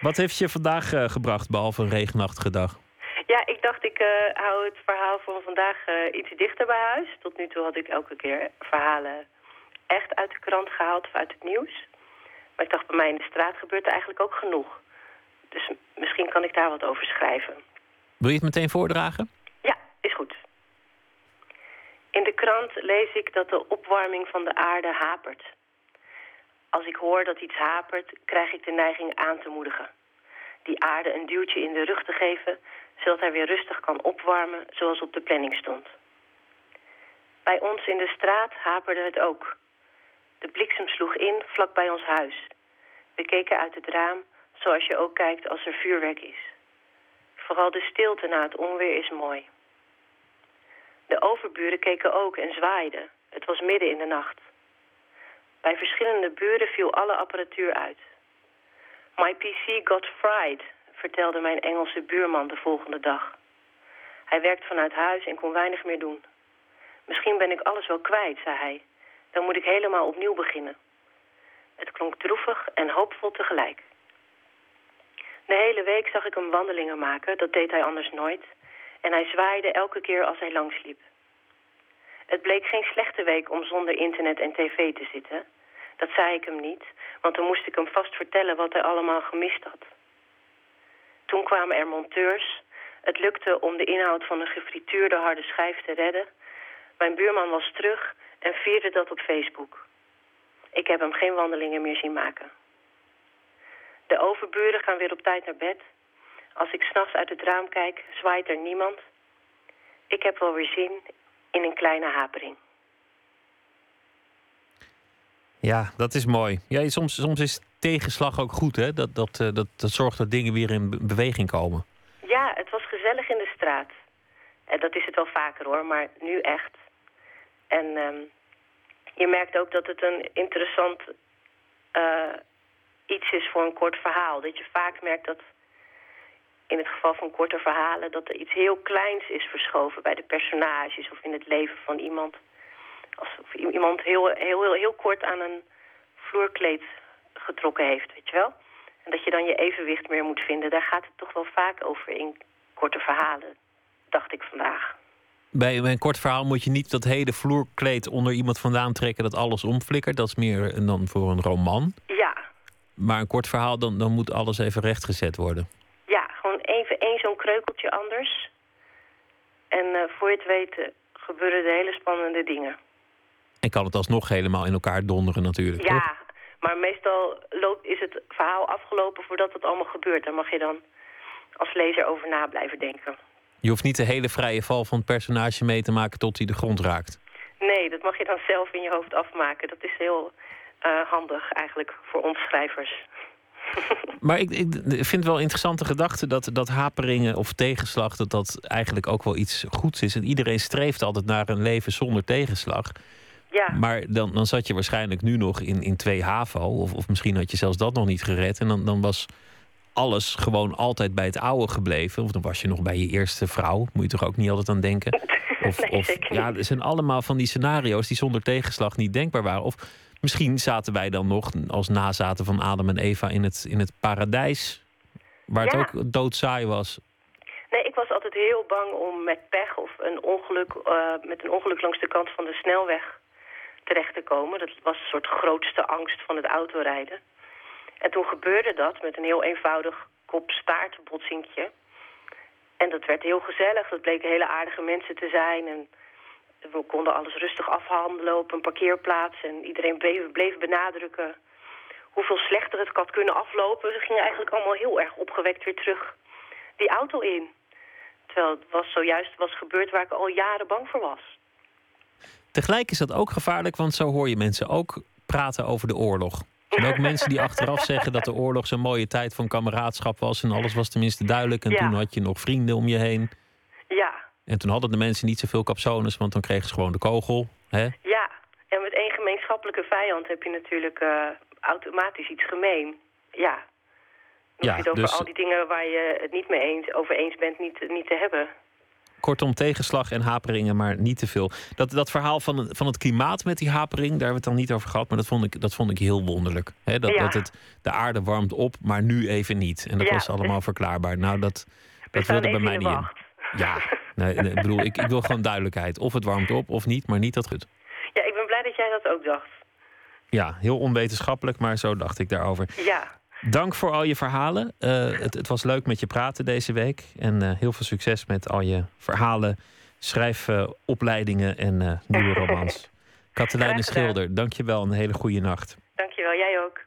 Wat heeft je vandaag eh, gebracht, behalve een regenachtige dag? Ja, ik dacht ik eh, hou het verhaal van vandaag iets dichter bij huis. Tot nu toe had ik elke keer verhalen echt uit de krant gehaald of uit het nieuws. Maar ik dacht, bij mij in de straat gebeurt er eigenlijk ook genoeg. Dus misschien kan ik daar wat over schrijven. Wil je het meteen voordragen? Ja, is goed. In de krant lees ik dat de opwarming van de aarde hapert. Als ik hoor dat iets hapert, krijg ik de neiging aan te moedigen. Die aarde een duwtje in de rug te geven, zodat hij weer rustig kan opwarmen zoals op de planning stond. Bij ons in de straat haperde het ook. De bliksem sloeg in vlak bij ons huis. We keken uit het raam, zoals je ook kijkt als er vuurwerk is. Vooral de stilte na het onweer is mooi. De overburen keken ook en zwaaiden. Het was midden in de nacht. Bij verschillende buren viel alle apparatuur uit. My PC got fried, vertelde mijn Engelse buurman de volgende dag. Hij werkt vanuit huis en kon weinig meer doen. Misschien ben ik alles wel kwijt, zei hij. Dan moet ik helemaal opnieuw beginnen. Het klonk droevig en hoopvol tegelijk. De hele week zag ik hem wandelingen maken, dat deed hij anders nooit. En hij zwaaide elke keer als hij langsliep. Het bleek geen slechte week om zonder internet en tv te zitten. Dat zei ik hem niet, want dan moest ik hem vast vertellen wat hij allemaal gemist had. Toen kwamen er monteurs. Het lukte om de inhoud van een gefrituurde harde schijf te redden. Mijn buurman was terug en vierde dat op Facebook. Ik heb hem geen wandelingen meer zien maken. De overburen gaan weer op tijd naar bed. Als ik s'nachts uit het raam kijk, zwaait er niemand. Ik heb wel weer zin in een kleine hapering. Ja, dat is mooi. Ja, soms, soms is tegenslag ook goed, hè? Dat, dat, uh, dat, dat zorgt dat dingen weer in beweging komen. Ja, het was gezellig in de straat. En dat is het wel vaker hoor, maar nu echt. En um, je merkt ook dat het een interessant uh, iets is voor een kort verhaal. Dat je vaak merkt dat in het geval van korte verhalen... dat er iets heel kleins is verschoven bij de personages... of in het leven van iemand. Alsof iemand heel, heel, heel, heel kort aan een vloerkleed getrokken heeft, weet je wel? En dat je dan je evenwicht meer moet vinden. Daar gaat het toch wel vaak over in korte verhalen, dacht ik vandaag. Bij, een kort verhaal moet je niet dat hele vloerkleed onder iemand vandaan trekken... dat alles omflikkert. Dat is meer dan voor een roman. Ja. Maar een kort verhaal, dan, dan moet alles even rechtgezet worden. Ja, gewoon even één zo'n kreukeltje anders. En uh, voor je het weet gebeuren de hele spannende dingen. En kan het alsnog helemaal in elkaar donderen natuurlijk, Ja, toch? maar meestal loopt, is het verhaal afgelopen voordat het allemaal gebeurt. Daar mag je dan als lezer over na blijven denken. Je hoeft niet de hele vrije val van het personage mee te maken tot hij de grond raakt. Nee, dat mag je dan zelf in je hoofd afmaken. Dat is heel uh, handig eigenlijk voor ons schrijvers. *laughs* Maar ik, ik vind het wel een interessante gedachte dat, dat haperingen of tegenslag... dat dat eigenlijk ook wel iets goeds is. En iedereen streeft altijd naar een leven zonder tegenslag. Ja. Maar dan, dan zat je waarschijnlijk nu nog in, in twee HAVO. Of, of misschien had je zelfs dat nog niet gered. En dan, dan was alles gewoon altijd bij het oude gebleven. Of dan was je nog bij je eerste vrouw. Moet je toch ook niet altijd aan denken. *laughs* Of, nee, of ja, er zijn allemaal van die scenario's die zonder tegenslag niet denkbaar waren. Of misschien zaten wij dan nog als nazaten van Adam en Eva in het, in het paradijs. Waar ja. het ook doodsaai was. Nee, ik was altijd heel bang om met pech of een ongeluk, uh, met een ongeluk langs de kant van de snelweg terecht te komen. Dat was een soort grootste angst van het autorijden. En toen gebeurde dat met een heel eenvoudig kop-staart-botsinkje. En dat werd heel gezellig. Dat bleken hele aardige mensen te zijn. En we konden alles rustig afhandelen op een parkeerplaats. En iedereen bleef, bleef benadrukken hoeveel slechter het had kunnen aflopen. Ze gingen eigenlijk allemaal heel erg opgewekt weer terug die auto in. Terwijl het was zojuist was gebeurd waar ik al jaren bang voor was. Tegelijk is dat ook gevaarlijk, want zo hoor je mensen ook praten over de oorlog. En ook mensen die achteraf zeggen dat de oorlog zo'n mooie tijd van kameraadschap was. En alles was tenminste duidelijk. En Ja. toen had je nog vrienden om je heen. Ja, En toen hadden de mensen niet zoveel capsones, want dan kregen ze gewoon de kogel. Hè? ja. En met één gemeenschappelijke vijand heb je natuurlijk eh, automatisch iets gemeen. Ja. Dan Ja, je het over dus- al die dingen waar je het niet mee eens, over eens bent niet, niet te hebben. Kortom, tegenslag en haperingen, maar niet te veel. Dat, dat verhaal van, van het klimaat met die hapering, daar hebben we het dan niet over gehad. Maar dat vond ik, dat vond ik heel wonderlijk. Dat, Ja. dat het, de aarde warmt op, maar nu even niet. En dat Ja, was allemaal verklaarbaar. Nou, dat, dat wilde bij mij niet in. Ja, *laughs* nee, nee, ik bedoel, ik, ik wil gewoon duidelijkheid. Of het warmt op of niet, maar niet dat goed. Ja, ik ben blij dat jij dat ook dacht. Ja, heel onwetenschappelijk, maar zo dacht ik daarover. Ja, Dank voor al je verhalen. Eh, het, het was leuk met je praten deze week. En eh, heel veel succes met al je verhalen, schrijfopleidingen en eh, nieuwe *laughs* romans. Katelijne. Schilder, dank je wel. Een hele goede nacht. dankjewel. Jij ook.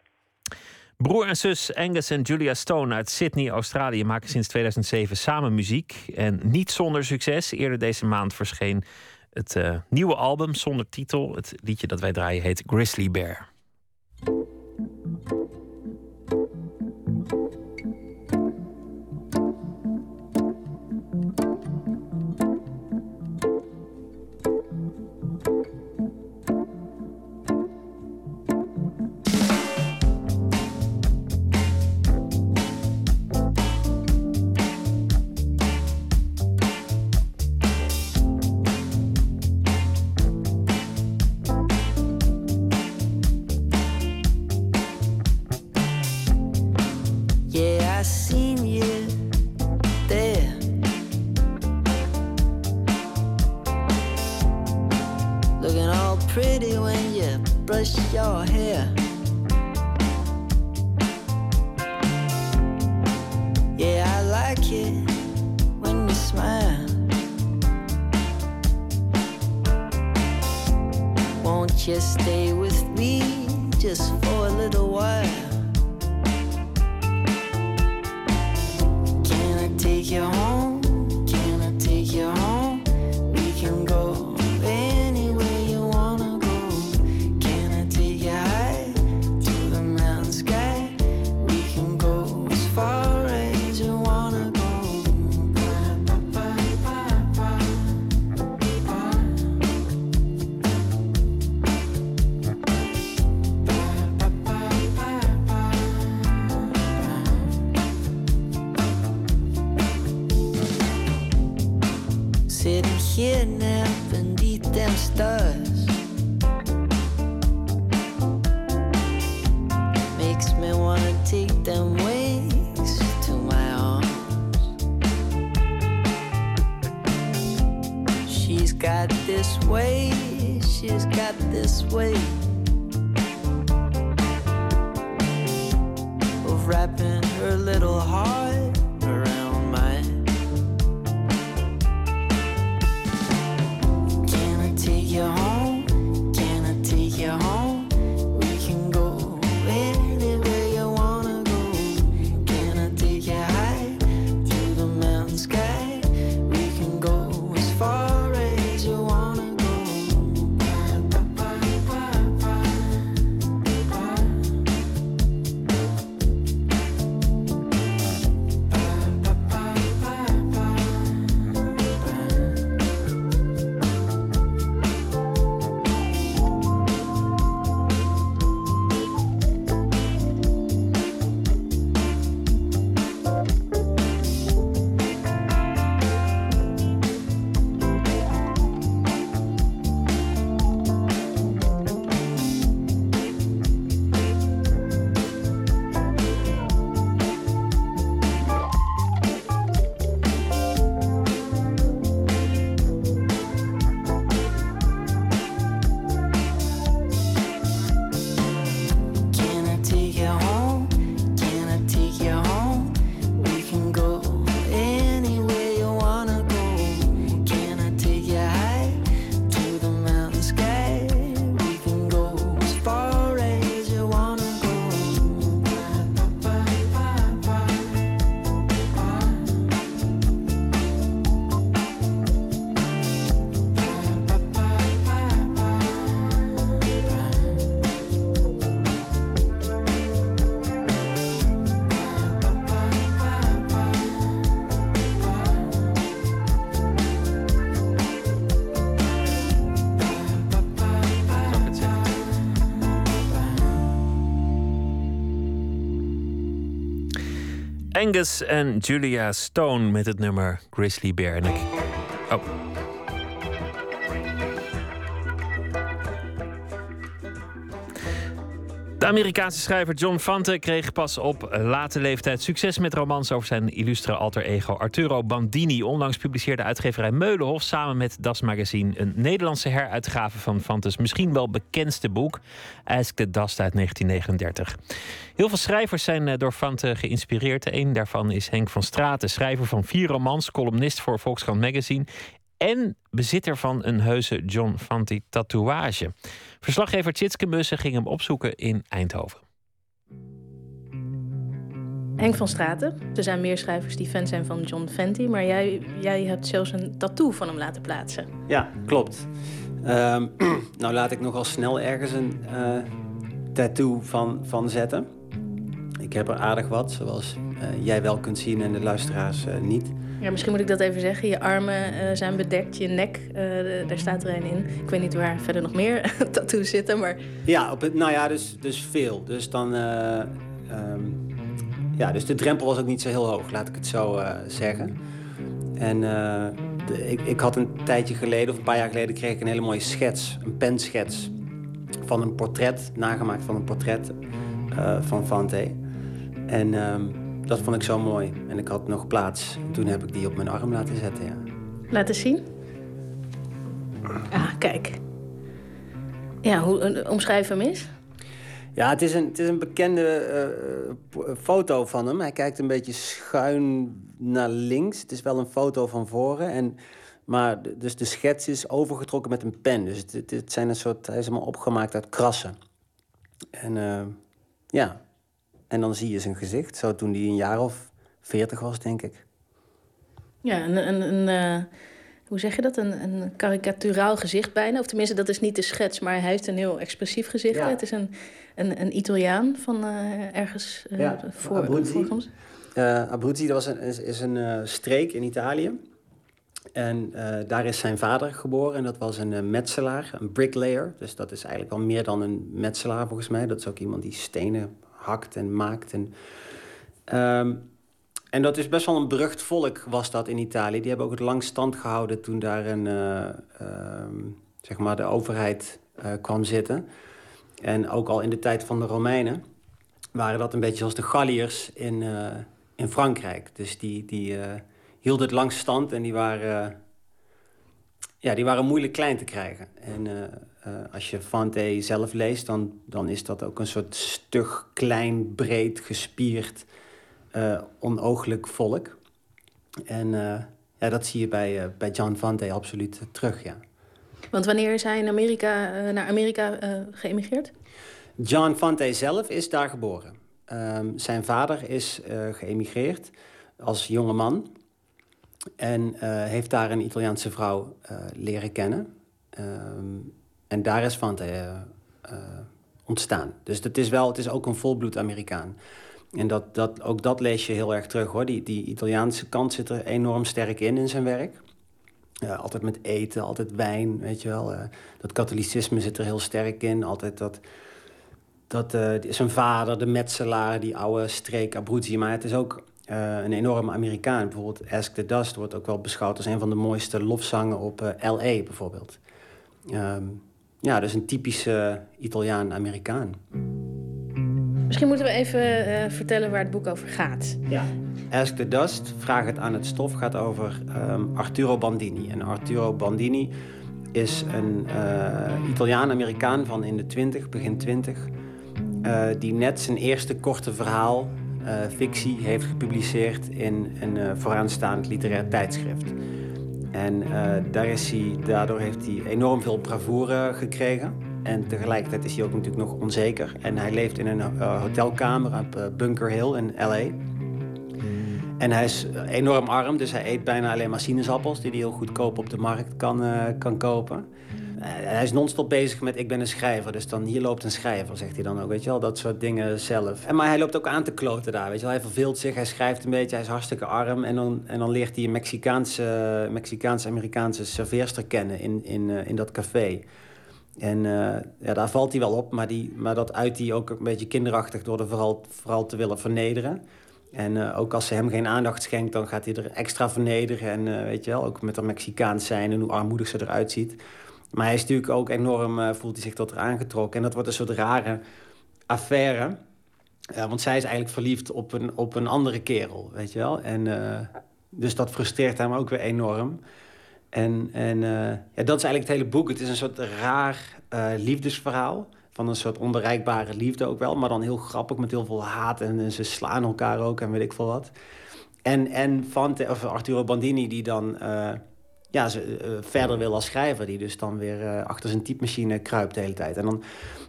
Broer en zus Angus en Julia Stone uit Sydney, Australië, maken sinds 2007 samen muziek. En niet zonder succes. Eerder deze maand verscheen het nieuwe album zonder titel. Het liedje dat wij draaien heet Grizzly Bear. Angus en Julia Stone met het nummer Grizzly Bear. Amerikaanse schrijver John Fante kreeg pas op late leeftijd succes met romans over zijn illustre alter ego Arturo Bandini. Onlangs publiceerde uitgeverij Meulenhof samen met Das Magazine een Nederlandse heruitgave van Fantes misschien wel bekendste boek, Ask the Dust uit 1939. Heel veel schrijvers zijn eh, door Fante geïnspireerd. Een daarvan is Henk van Straten, schrijver van vier romans, columnist voor Volkskrant Magazine en bezitter van een heuse John Fante tatoeage. Verslaggever Tjitske Mussen ging hem opzoeken in Eindhoven. Henk van Straten. Er zijn meer schrijvers die fan zijn van John Fenty, maar jij, jij hebt zelfs een tattoo van hem laten plaatsen. Ja, klopt. Ehm, *clears throat* nou laat ik nogal snel ergens een eh, tattoo van, van zetten. Ik heb er aardig wat, zoals eh, jij wel kunt zien en de luisteraars eh, niet. Ja, misschien moet ik dat even zeggen. Je armen eh, zijn bedekt, je nek, eh, daar staat er een in. Ik weet niet waar verder nog meer *laughs* tattoos zitten, maar Ja, op nou ja, dus, dus veel. Dus dan. eh, ehm, ja, dus de drempel was ook niet zo heel hoog, laat ik het zo zeggen. En ik, ik had een tijdje geleden, of een paar jaar geleden, kreeg ik een hele mooie schets, een penschets van een portret, nagemaakt van een portret van Fante. En ehm, dat vond ik zo mooi. En ik had nog plaats. En toen heb ik die op mijn arm laten zetten, ja. laten zien. Ah, kijk. Ja, hoe, eh, omschrijf hem eens. Ja, het is een, het is een bekende eh, p- foto van hem. Hij kijkt een beetje schuin naar links. Het is wel een foto van voren. En, maar de- dus de schets is overgetrokken met een pen. Dus het, het, zijn een soort, hij is helemaal opgemaakt uit krassen. En eh, ja, en dan zie je zijn gezicht. Zo toen hij een jaar of veertig was, denk ik. Ja, een, een, een eh, hoe zeg je dat? Een, een karikaturaal gezicht bijna. Of tenminste, dat is niet de schets, maar hij heeft een heel expressief gezicht. Ja. Het is een, een, een Italiaan van eh, ergens eh Ja, voor, Abruzzi. Eh Abruzzi dat was een, is, is een streek in Italië. En daar is zijn vader geboren en dat was een metselaar, een bricklayer. Dus dat is eigenlijk al meer dan een metselaar volgens mij. Dat is ook iemand die stenen hakt en maakt. En, Ehm, en dat is best wel een berucht volk was dat in Italië. Die hebben ook het lang stand gehouden toen daar een, eh, ehm, zeg maar de overheid eh, kwam zitten. En ook al in de tijd van de Romeinen waren dat een beetje zoals de Galliërs in, eh, in Frankrijk. Dus die, die hielden het lang stand en die waren, ja, die waren moeilijk klein te krijgen. En eh, eh, als je Fante zelf leest, dan, dan is dat ook een soort stug, klein, breed, gespierd, eh onooglijk volk. En ja, dat zie je bij, bij John Fante absoluut terug, ja. Want wanneer is hij in Amerika, naar Amerika geëmigreerd? John Fante zelf is daar geboren. Ehm, zijn vader is geëmigreerd als jonge man. En eh, heeft daar een Italiaanse vrouw eh, leren kennen. Ehm, en daar is Fante eh, ontstaan. Dus het is, wel, het is ook een volbloed Amerikaan. En dat, dat, ook dat lees je heel erg terug hoor. Die, die Italiaanse kant zit er enorm sterk in in zijn werk. Altijd met eten, altijd wijn, weet je wel. Dat katholicisme zit er heel sterk in. Altijd dat, dat eh, zijn vader, de metselaar, die oude streek Abruzzi. Maar het is ook eh, een enorme Amerikaan. Bijvoorbeeld Ask the Dust wordt ook wel beschouwd als een van de mooiste lofzangen op eh, L.A. bijvoorbeeld. Ehm, ja, dus een typische Italiaan-Amerikaan. Misschien moeten we even eh, vertellen waar het boek over gaat. Ja. Ask the Dust, Vraag het aan het stof, gaat over ehm, Arturo Bandini. En Arturo Bandini is een Italiaan-Amerikaan van in de 20, begin 20, eh, die net zijn eerste korte verhaal, fictie, heeft gepubliceerd in een eh, vooraanstaand literair tijdschrift. En eh, daar is hij, daardoor heeft hij enorm veel bravoure gekregen. En tegelijkertijd is hij ook natuurlijk nog onzeker. En hij leeft in een eh, hotelkamer op eh, Bunker Hill in L.A. En hij is eh, enorm arm, dus hij eet bijna alleen maar sinaasappels... die hij heel goedkoop op de markt kan, eh, kan kopen. Eh, hij is non-stop bezig met ik ben een schrijver. Dus dan hier loopt een schrijver, zegt hij dan ook. Weet je wel, dat soort dingen zelf. En, maar hij loopt ook aan te kloten daar, weet je wel. Hij verveelt zich, hij schrijft een beetje, hij is hartstikke arm. En dan, en dan leert hij een Mexicaanse, Mexicaanse-Amerikaanse serveerster kennen in, in, eh, in dat café. En eh, ja, daar valt hij wel op, maar, die, maar dat uit hij ook een beetje kinderachtig... door er vooral, vooral te willen vernederen. En ook als ze hem geen aandacht schenkt, dan gaat hij er extra vernederen. En weet je wel, ook met haar Mexicaans zijn en hoe armoedig ze eruit ziet. Maar hij is natuurlijk ook enorm, eh, voelt hij zich tot haar aangetrokken. En dat wordt een soort rare affaire. Ja, want zij is eigenlijk verliefd op een, op een andere kerel, weet je wel. En, eh, dus dat frustreert hem ook weer enorm. En, en eh, ja, dat is eigenlijk het hele boek. Het is een soort raar eh, liefdesverhaal. Van een soort onbereikbare liefde ook wel. Maar dan heel grappig met heel veel haat. En, ze slaan elkaar ook en weet ik veel wat. En, en Fante, of Arturo Bandini die dan eh, ja, ze, eh, verder wil als schrijver. Die dus dan weer eh, achter zijn typemachine kruipt de hele tijd. En, dan,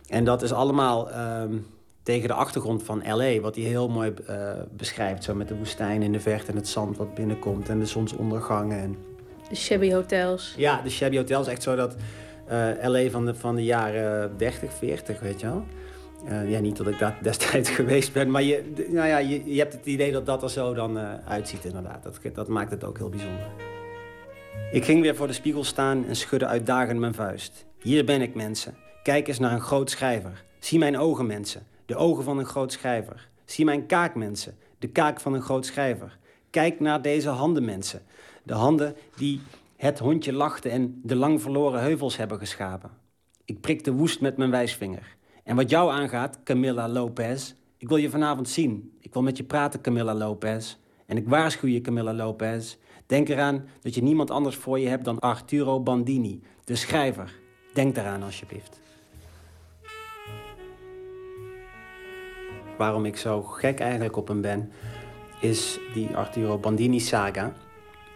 en dat is allemaal ehm, tegen de achtergrond van L.A. Wat hij heel mooi eh, beschrijft. Zo met de woestijn in de verte en het zand wat binnenkomt. En de zonsondergangen en... De shabby hotels. Ja, de shabby hotel is echt zo dat LA van de, van de jaren 30, 40, weet je wel. Ja, niet dat ik daar destijds *laughs* geweest ben, maar je, nou ja, je, je hebt het idee dat dat er zo dan uitziet inderdaad. Dat, dat maakt het ook heel bijzonder. Ik ging weer voor de spiegel staan en schudde uitdagend mijn vuist. Hier ben ik, mensen. Kijk eens naar een groot schrijver. Zie mijn ogen, mensen. De ogen van een groot schrijver. Zie mijn kaak, mensen. De kaak van een groot schrijver. Kijk naar deze handen, mensen. De handen die het hondje lachte en de lang verloren heuvels hebben geschapen. Ik prikte woest met mijn wijsvinger. En wat jou aangaat, Camilla Lopez, ik wil je vanavond zien. Ik wil met je praten, Camilla Lopez. En ik waarschuw je, Camilla Lopez. Denk eraan dat je niemand anders voor je hebt dan Arturo Bandini, de schrijver. Denk daaraan alsjeblieft. waarom ik zo gek eigenlijk op hem ben, is die Arturo Bandini saga.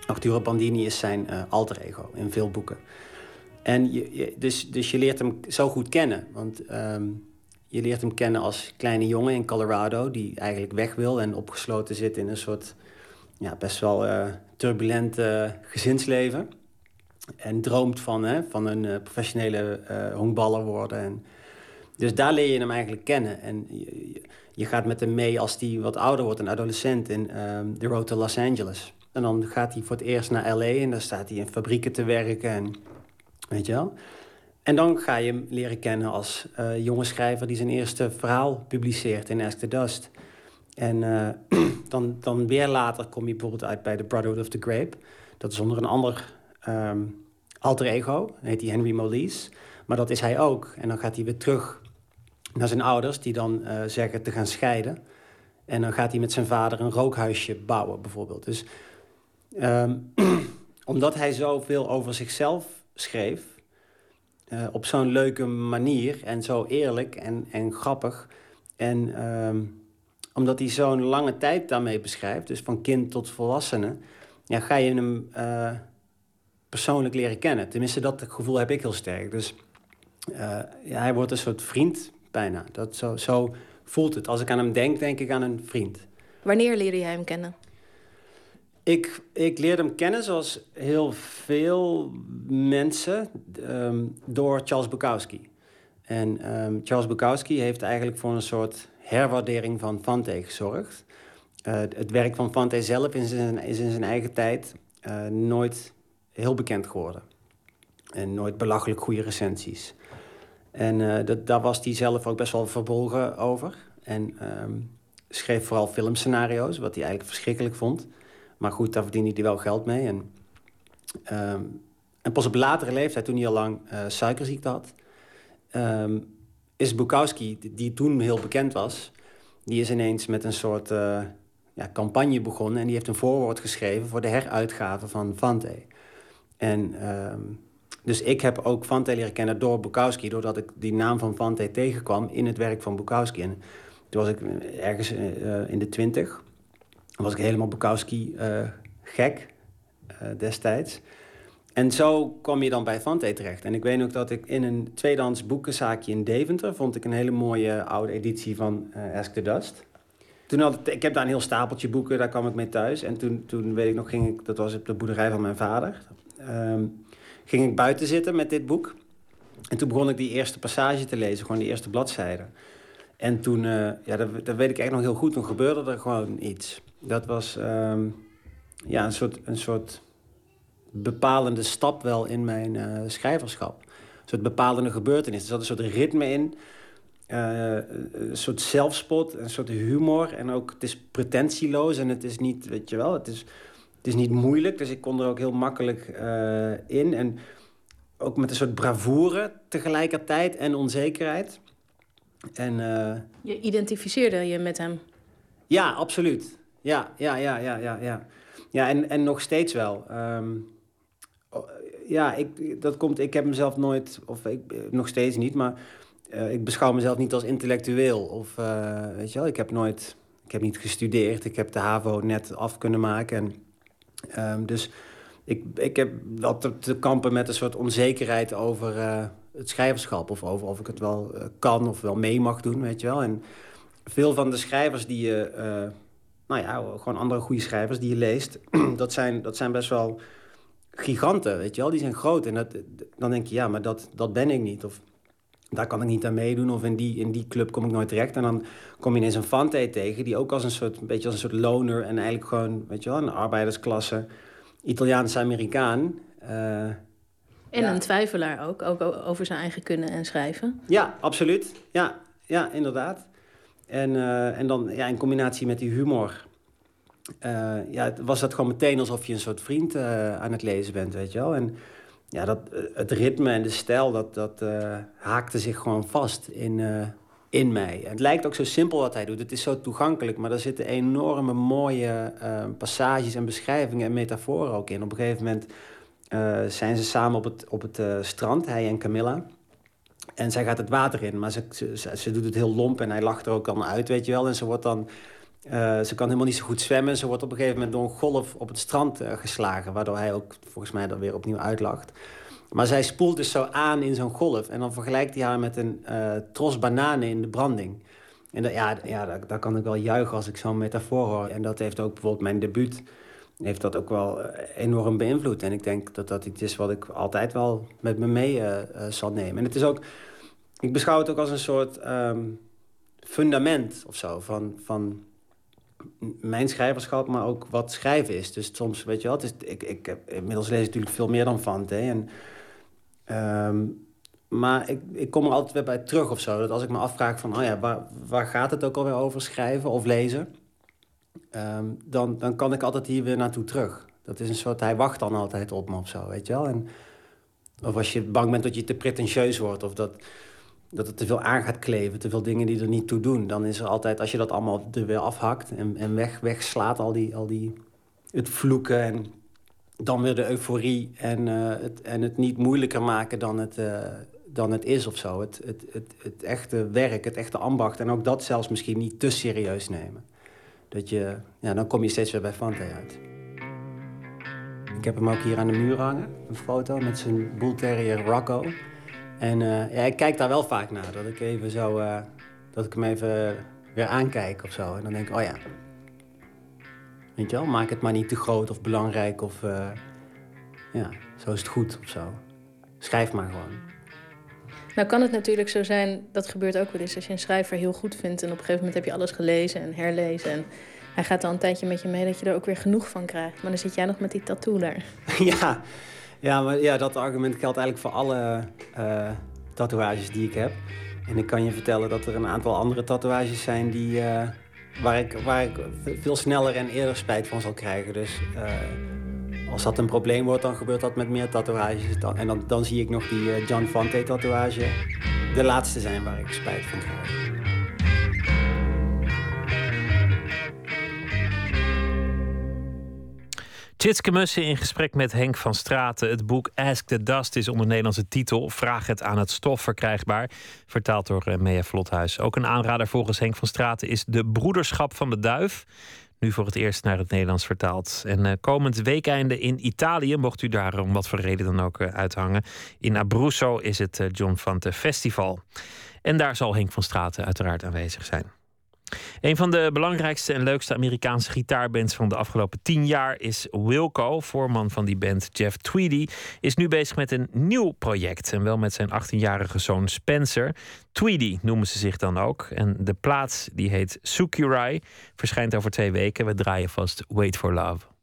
Arturo Bandini is zijn eh, alter ego in veel boeken. En je, dus, dus je leert hem zo goed kennen. Want ehm, je leert hem kennen als kleine jongen in Colorado... die eigenlijk weg wil en opgesloten zit in een soort... Ja, best wel eh, turbulent eh, gezinsleven. En droomt van, hè, van een eh, professionele eh honkballer worden. En, dus daar leer je hem eigenlijk kennen. En je, je- gaat met hem mee als hij wat ouder wordt, een adolescent... in ehm The Road to Los Angeles. En dan gaat hij voor het eerst naar L.A. en daar staat hij in fabrieken te werken... En, Weet je wel? En dan ga je hem leren kennen als eh, jonge schrijver die zijn eerste verhaal publiceert in Ask the Dust. En eh, *clears throat* dan, dan weer later kom je bijvoorbeeld uit bij The Brotherhood of the Grape. Dat is onder een ander ehm, alter ego, heet hij Henry Molise. Maar dat is hij ook. En dan gaat hij weer terug naar zijn ouders, die dan eh, zeggen te gaan scheiden. En dan gaat hij met zijn vader een rookhuisje bouwen, bijvoorbeeld. Dus ehm, *clears throat* omdat hij zoveel over zichzelf schreef, eh, op zo'n leuke manier en zo eerlijk en, en grappig. En ehm, omdat hij zo'n lange tijd daarmee beschrijft, dus van kind tot volwassene, ja, ga je hem eh, persoonlijk leren kennen. Tenminste, dat gevoel heb ik heel sterk. Dus eh, ja, hij wordt een soort vriend bijna. Dat zo, zo voelt het. Als ik aan hem denk, denk ik aan een vriend. Wanneer leerde jij hem kennen? Ik, ik leerde hem kennen, zoals heel veel mensen, ehm, door Charles Bukowski. En ehm, Charles Bukowski heeft eigenlijk voor een soort herwaardering van Fante gezorgd. Eh, het werk van Fante zelf is in zijn, in zijn eigen tijd eh, nooit heel bekend geworden. En nooit belachelijk goede recensies. En eh, dat, daar was hij zelf ook best wel verbolgen over. En ehm, schreef vooral filmscenario's, wat hij eigenlijk verschrikkelijk vond. Maar goed, daar verdiende hij wel geld mee. En, ehm, en pas op latere leeftijd, toen hij al lang suikerziekte had... ehm, is Bukowski, die- toen heel bekend was... die is ineens met een soort eh, ja, campagne begonnen... en die heeft een voorwoord geschreven voor de heruitgave van Fante. En ehm, dus ik heb ook Fante leren kennen door Bukowski... doordat ik die naam van Fante tegenkwam in het werk van Bukowski. En toen was ik ergens eh, in de twintig was ik helemaal Bukowski eh, gek eh, destijds. En zo kwam je dan bij Fante terecht. En ik weet ook dat ik in een tweedehands boekenzaakje in Deventer... vond ik een hele mooie oude editie van eh, Ask the Dust. Toen had ik, heb daar een heel stapeltje boeken, daar kwam ik mee thuis. En toen, toen weet ik nog, ging ik, dat was op de boerderij van mijn vader... ehm, ging ik buiten zitten met dit boek. En toen begon ik die eerste passage te lezen, gewoon die eerste bladzijde. En toen, eh, ja, dat, dat weet ik echt nog heel goed, toen gebeurde er gewoon iets. Dat was ehm, ja, een, soort, een soort bepalende stap wel in mijn eh, schrijverschap. Een soort bepalende gebeurtenis. Er zat een soort ritme in, eh, een soort zelfspot, een soort humor. En ook, het is pretentieloos en het is niet, weet je wel, het is, het is niet moeilijk. Dus ik kon er ook heel makkelijk eh, in. En ook met een soort bravoure tegelijkertijd en onzekerheid. En... Je identificeerde je met hem. ja, absoluut. Ja, ja, ja, ja, ja. Ja, ja en, en nog steeds wel. Ehm, ja, ik, dat komt, ik heb mezelf nooit, of ik, eh, nog steeds niet, maar eh, ik beschouw mezelf niet als intellectueel. Of, eh, weet je wel, ik heb nooit, ik heb niet gestudeerd. Ik heb de HAVO net af kunnen maken. En, ehm, dus ik, ik heb wel te, te kampen met een soort onzekerheid over het schrijverschap. Of over of ik het wel kan of wel mee mag doen, weet je wel. En veel van de schrijvers die je... nou ja, gewoon andere goede schrijvers die je leest... *clears throat* dat, zijn, dat zijn best wel giganten, weet je wel. Die zijn groot. En dat, dan denk je, ja, maar dat, dat ben ik niet. Of daar kan ik niet aan meedoen. Of in die, in die club kom ik nooit terecht. En dan kom je ineens een Fante tegen... die ook als een soort, een beetje als een soort loner... en eigenlijk gewoon, weet je wel, een arbeidersklasse... Italiaanse Amerikaan... eh, En Ja. een twijfelaar ook, ook over zijn eigen kunnen en schrijven. Ja, absoluut. Ja, ja inderdaad. En, eh, en dan ja, in combinatie met die humor... eh, ja, was dat gewoon meteen alsof je een soort vriend eh, aan het lezen bent, weet je wel. En ja, dat, eh, het ritme en de stijl, dat, dat haakte zich gewoon vast in, in mij. En het lijkt ook zo simpel wat hij doet. Het is zo toegankelijk, maar er zitten enorme mooie passages en beschrijvingen en metaforen ook in. Op een gegeven moment zijn ze samen op het, op het strand, hij en Camilla. En zij gaat het water in, maar ze, ze, ze doet het heel lomp en hij lacht er ook dan uit, weet je wel. En ze wordt dan eh, ze kan helemaal niet zo goed zwemmen. Ze wordt op een gegeven moment door een golf op het strand uh, geslagen... waardoor hij ook volgens mij er weer opnieuw uitlacht. Maar zij spoelt dus zo aan in zo'n golf. En dan vergelijkt hij haar met een uh, tros bananen in de branding. En dat, ja, ja daar, kan ik wel juichen als ik zo'n metafoor hoor. En dat heeft ook bijvoorbeeld mijn debuut... heeft dat ook wel enorm beïnvloed. En ik denk dat dat iets is wat ik altijd wel met me mee zal nemen. En het is ook... Ik beschouw het ook als een soort um, fundament of zo van... van mijn schrijverschap, maar ook wat schrijven is. Dus soms, weet je is, ik, ik heb, inmiddels lees natuurlijk veel meer dan Fante. En, um, maar ik, ik kom er altijd weer bij terug of zo. Dat als ik me afvraag van, oh ja, waar, waar gaat het ook alweer over schrijven of lezen? Um, dan, dan kan ik altijd hier weer naartoe terug. Dat is een soort, hij wacht dan altijd op me of zo, weet je wel. En, of als je bang bent dat je te pretentieus wordt of dat dat het te veel aan gaat kleven, te veel dingen die er niet toe doen. Dan is er altijd, als je dat allemaal er weer afhakt en, en weg, wegslaat, al die, al die, het vloeken en dan weer de euforie en, uh, het, en het niet moeilijker maken dan het, uh, dan het is of zo. Het, het, het, het echte werk, het echte ambacht en ook dat zelfs misschien niet te serieus nemen. Dat je, ja, dan kom je steeds weer bij Fante uit. Ik heb hem ook hier aan de muur hangen, een foto met zijn bull terrier Rocco. En uh, ja, ik kijk daar wel vaak naar. Dat ik even zo, uh, dat ik hem even weer aankijk of zo. En dan denk ik, oh ja. Weet je wel, maak het maar niet te groot of belangrijk of... Uh, ja, zo is het goed of zo. Schrijf maar gewoon. Nou kan het natuurlijk zo zijn, dat gebeurt ook wel eens... als je een schrijver heel goed vindt... en op een gegeven moment heb je alles gelezen en herlezen... en hij gaat al een tijdje met je mee dat je er ook weer genoeg van krijgt. Maar dan zit jij nog met die tattoo daar. *laughs* ja, ja, maar ja, dat argument geldt eigenlijk voor alle uh, tatoeages die ik heb. En ik kan je vertellen dat er een aantal andere tatoeages zijn die, uh, waar, ik, waar ik veel sneller en eerder spijt van zal krijgen. Dus uh, als dat een probleem wordt, dan gebeurt dat met meer tatoeages. Dan, en dan, dan zie ik nog die John Fante tatoeage de laatste zijn waar ik spijt van krijg. Tjitske Mussen in gesprek met Henk van Straten. Het boek Ask the Dust is onder Nederlandse titel. Vraag het aan het stof verkrijgbaar. Vertaald door eh, Mea Vlothuis. Ook een aanrader volgens Henk van Straten is De Broederschap van de Duif. Nu voor het eerst naar het Nederlands vertaald. En uh, komend weekeinde in Italië, mocht u daar om wat voor reden dan ook uh, uithangen. In Abruzzo is het uh, John Fante Festival. En daar zal Henk van Straten uiteraard aanwezig zijn. Een van de belangrijkste en leukste Amerikaanse gitaarbands van de afgelopen tien jaar is Wilco. Voorman van die band, Jeff Tweedy, is nu bezig met een nieuw project. En wel met zijn 18-jarige zoon Spencer. Tweedy noemen ze zich dan ook. En de plaats die heet Sukurai verschijnt over twee weken. We draaien vast Wait for Love.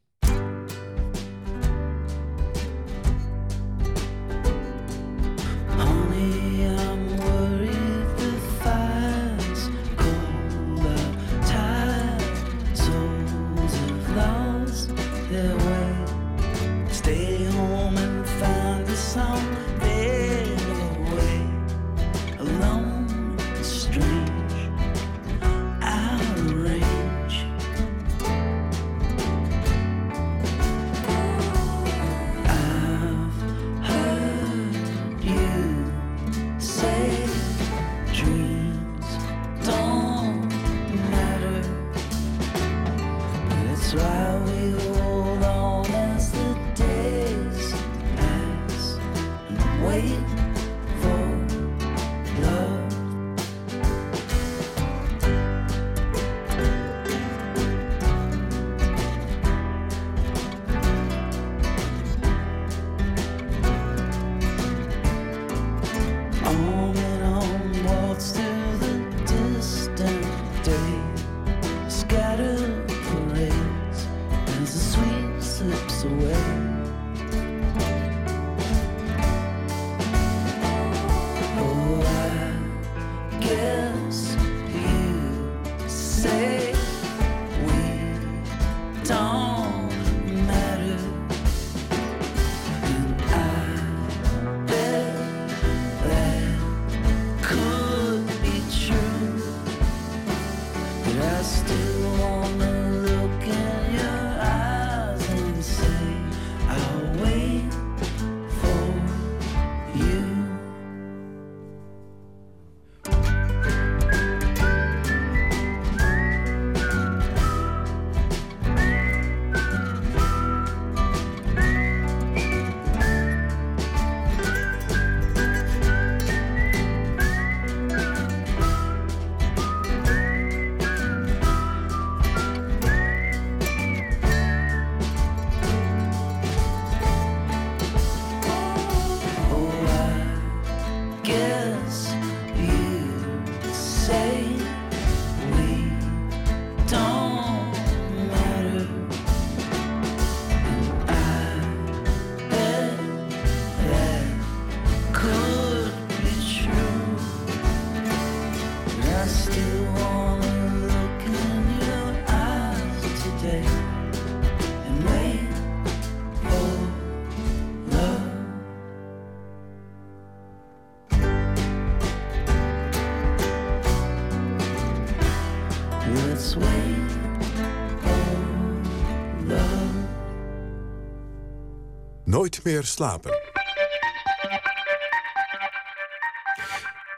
Nooit meer slapen.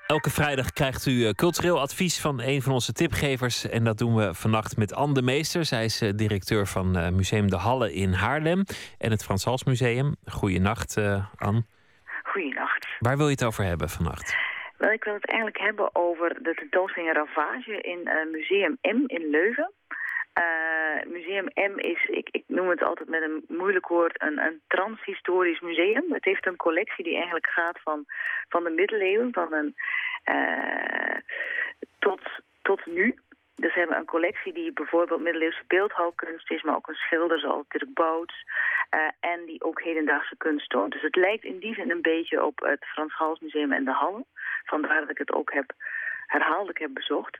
Elke vrijdag krijgt u eh, cultureel advies van een van onze tipgevers. En dat doen we vannacht met Anne de Meester. Zij is eh, directeur van eh, Museum De Halle in Haarlem en het Frans Hals Museum. Goeienacht, uh, Anne. Goeienacht. Waar wil je het over hebben vannacht? Wel, ik wil het eigenlijk hebben over de tentoonstelling Ravage in uh, Museum M in Leuven. Uh, museum M is, ik, ik, noem het altijd met een moeilijk woord, een, een transhistorisch museum. Het heeft een collectie die eigenlijk gaat van, van de middeleeuwen, van een, uh, tot, tot nu. Dus we hebben een collectie die bijvoorbeeld middeleeuwse beeldhouwkunst is, maar ook een schilder zoals Dirk Bouts. Uh, en die ook hedendaagse kunst toont. Dus het lijkt in die zin een beetje op het Frans Hals Museum en de Halle. Vandaar dat ik het ook heb herhaaldelijk heb bezocht.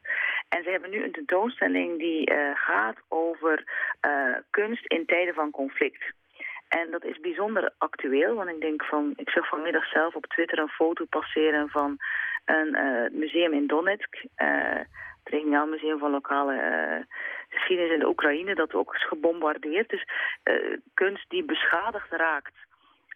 En ze hebben nu een tentoonstelling die uh, gaat over uh, kunst in tijden van conflict. En dat is bijzonder actueel, want ik denk van, ik zag vanmiddag zelf op Twitter een foto passeren van een uh, museum in Donetsk, het regionaal museum van lokale geschiedenis in de Oekraïne, dat ook is gebombardeerd. Dus kunst die beschadigd raakt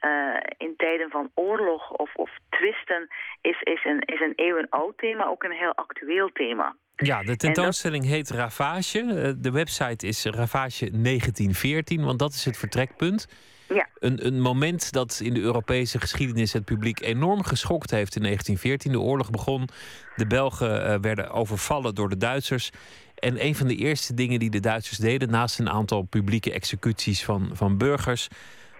uh, in tijden van oorlog of, of twisten is, is, een, is een eeuwenoud thema, ook een heel actueel thema. Ja, de tentoonstelling dat... heet Ravage. De website is Ravage 1914, want dat is het vertrekpunt. Ja. Een, een moment dat in de Europese geschiedenis het publiek enorm geschokt heeft in 1914. De oorlog begon, de Belgen uh, werden overvallen door de Duitsers. En een van de eerste dingen die de Duitsers deden, naast een aantal publieke executies van, van burgers,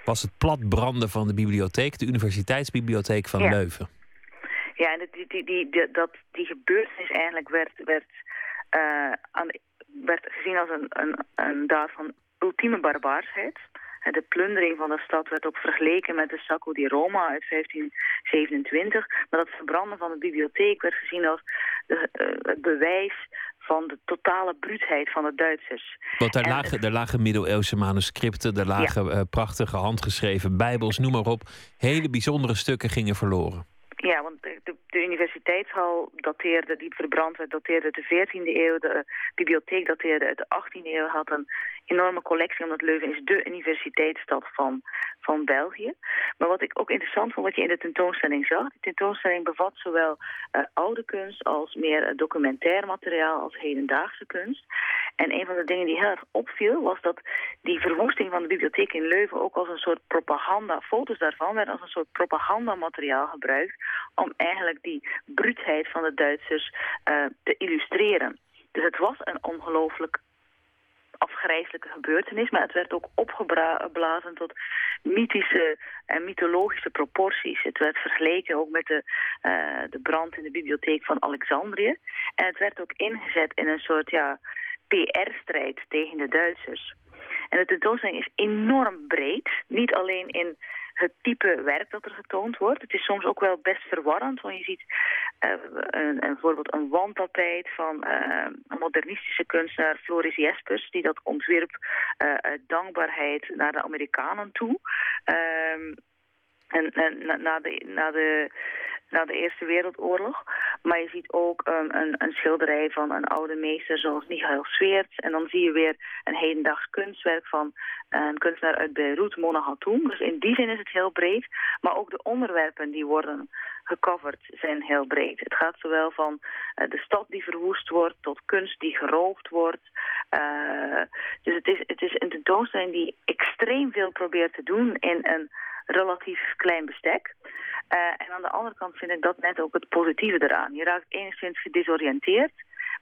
was het platbranden van de bibliotheek, de Universiteitsbibliotheek van ja. Leuven. Ja, en die, die, die, die, dat, die gebeurtenis eigenlijk werd, werd, uh, aan, werd gezien als een, een, een daad van ultieme barbaarsheid. De plundering van de stad werd ook vergeleken met de Sacco di Roma uit 1527. Maar dat verbranden van de bibliotheek werd gezien als de, uh, het bewijs van de totale bruutheid van de Duitsers. Want daar, lagen, daar lagen middeleeuwse manuscripten, er lagen ja. uh, prachtige handgeschreven bijbels, noem maar op. Hele bijzondere stukken gingen verloren. Ja, want de, de, universiteitshal dateerde, die verbrand werd, dateerde de 14e eeuw. De bibliotheek dateerde uit de 18e eeuw, had een enorme collectie, omdat Leuven is de universiteitsstad van, van België. Maar wat ik ook interessant vond, wat je in de tentoonstelling zag, de tentoonstelling bevat zowel uh, oude kunst als meer uh, documentair materiaal als hedendaagse kunst. En een van de dingen die heel erg opviel, was dat die verwoesting van de bibliotheek in Leuven ook als een soort propaganda, foto's daarvan werden als een soort propagandamateriaal gebruikt om eigenlijk die bruutheid van de Duitsers uh, te illustreren. Dus het was een ongelooflijk afgrijzelijke gebeurtenis, maar het werd ook opgeblazen tot mythische en mythologische proporties. Het werd vergeleken ook met de, uh, de brand in de bibliotheek van Alexandrië. En het werd ook ingezet in een soort ja, PR-strijd tegen de Duitsers. En de tentoonstelling is enorm breed. Niet alleen in het type werk dat er getoond wordt. Het is soms ook wel best verwarrend, want je ziet uh, een, bijvoorbeeld een wandtapijt van uh, een modernistische kunstenaar Floris Jespers, die dat ontwierp uh, uit dankbaarheid naar de Amerikanen toe. Ehm, en, en na, de, na de na de Eerste Wereldoorlog. Maar je ziet ook um, een, een, schilderij van een oude meester zoals Michael Sweerts. En dan zie je weer een hedendaags kunstwerk van een kunstenaar uit Beirut, Mona Hatoum. Dus in die zin is het heel breed. Maar ook de onderwerpen die worden gecoverd zijn heel breed. Het gaat zowel van uh, de stad die verwoest wordt tot kunst die geroofd wordt. Uh, dus het is, het is een tentoonstelling die extreem veel probeert te doen in een relatief klein bestek. Uh, en aan de andere kant vind ik dat net ook het positieve eraan. Je raakt enigszins gedesoriënteerd,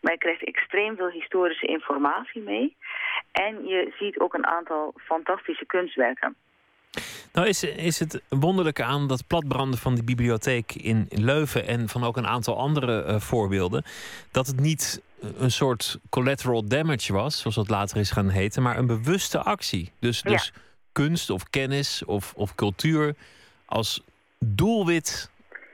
maar je krijgt extreem veel historische informatie mee. En je ziet ook een aantal fantastische kunstwerken. Nou is, is het wonderlijke aan dat platbranden van die bibliotheek in Leuven... en van ook een aantal andere uh, voorbeelden... dat het niet een soort collateral damage was, zoals dat later is gaan heten... maar een bewuste actie. Dus, dus kunst of kennis of, of cultuur als doelwit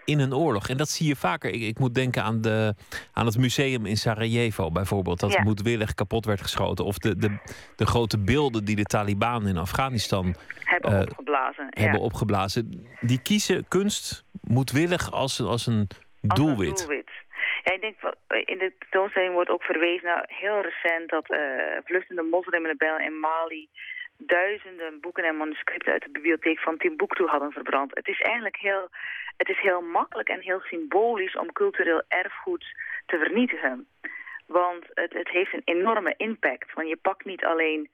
in een oorlog. En dat zie je vaker. Ik, ik moet denken aan, de, aan het museum in Sarajevo bijvoorbeeld. Dat ja. moedwillig kapot werd geschoten. Of de, de, de grote beelden die de Taliban in Afghanistan hebben uh, opgeblazen. Hebben ja. opgeblazen. Die kiezen kunst moedwillig als, als een doelwit. Als een doelwit. Ja, ik denk, wel- in de tentoonstelling wordt ook verwezen naar heel recent dat eh vluchtende moslimrebellen in Mali duizenden boeken en manuscripten uit de bibliotheek van Timbuktu hadden verbrand. Het is eigenlijk heel, het is heel makkelijk en heel symbolisch om cultureel erfgoed te vernietigen. Want het, het heeft een enorme impact. Want je pakt niet alleen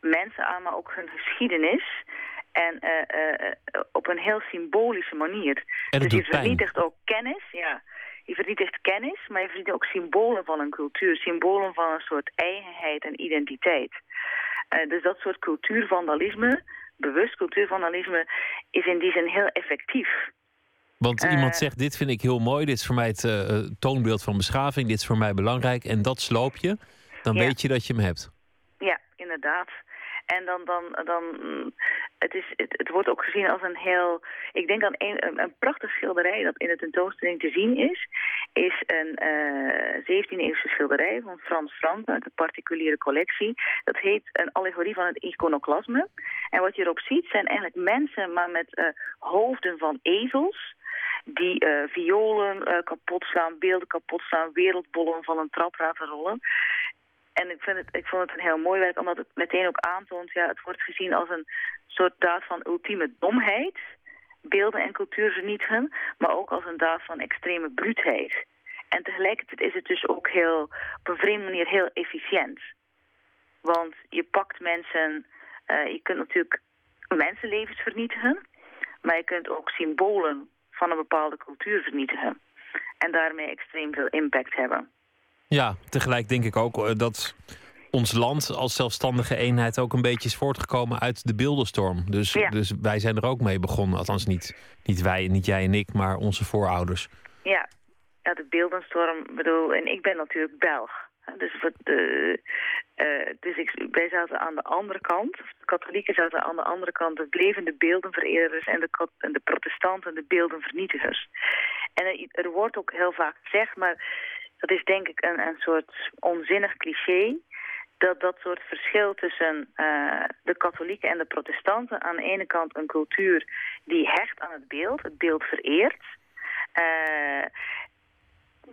mensen aan, maar ook hun geschiedenis. En eh, eh, eh, op een heel symbolische manier. En dus je pijn. vernietigt ook kennis, ja. Je vernietigt kennis, maar je vernietigt ook symbolen van een cultuur. Symbolen van een soort eigenheid en identiteit. Eh, dus dat soort cultuurvandalisme, bewust cultuurvandalisme, is in die zin heel effectief. Want Eh. iemand zegt, dit vind ik heel mooi, dit is voor mij het eh, toonbeeld van beschaving, dit is voor mij belangrijk en dat sloop je, dan Ja. weet je dat je hem hebt. Ja, inderdaad. En dan, dan, dan mm, het, is, het, wordt ook gezien als een heel, ik denk aan een, een, een prachtig schilderij dat in de tentoonstelling te zien is, is een eh 17e-eeuwse schilderij van Frans Frank uit de particuliere collectie. Dat heet een allegorie van het iconoclasme. En wat je erop ziet zijn eigenlijk mensen, maar met eh, hoofden van ezels, die eh, violen eh, kapot slaan, beelden kapot slaan, wereldbollen van een trap laten rollen. En ik, vind het, ik vond het een heel mooi werk, omdat het meteen ook aantoont... Ja, het wordt gezien als een soort daad van ultieme domheid. Beelden en cultuur vernietigen. Maar ook als een daad van extreme bruutheid. En tegelijkertijd is het dus ook heel, op een vreemde manier heel efficiënt. Want je pakt mensen... eh, je kunt natuurlijk mensenlevens vernietigen. Maar je kunt ook symbolen van een bepaalde cultuur vernietigen. En daarmee extreem veel impact hebben. Ja, tegelijk denk ik ook eh, dat ons land als zelfstandige eenheid ook een beetje is voortgekomen uit de beeldenstorm. Dus, Ja. dus wij zijn er ook mee begonnen. Althans niet, niet wij, niet jij en ik, maar onze voorouders. Ja, ja de beeldenstorm, bedoel, en ik ben natuurlijk Belg. Dus, wat, de, eh, dus ik, wij zaten aan de andere kant, de katholieken zaten aan de andere kant, de levende beeldenvereerders en de, en de protestanten de beeldenvernietigers. En er, er wordt ook heel vaak gezegd, maar dat is denk ik een, een soort onzinnig cliché, dat dat soort verschil tussen eh, de katholieken en de protestanten aan de ene kant een cultuur die hecht aan het beeld, het beeld vereert, eh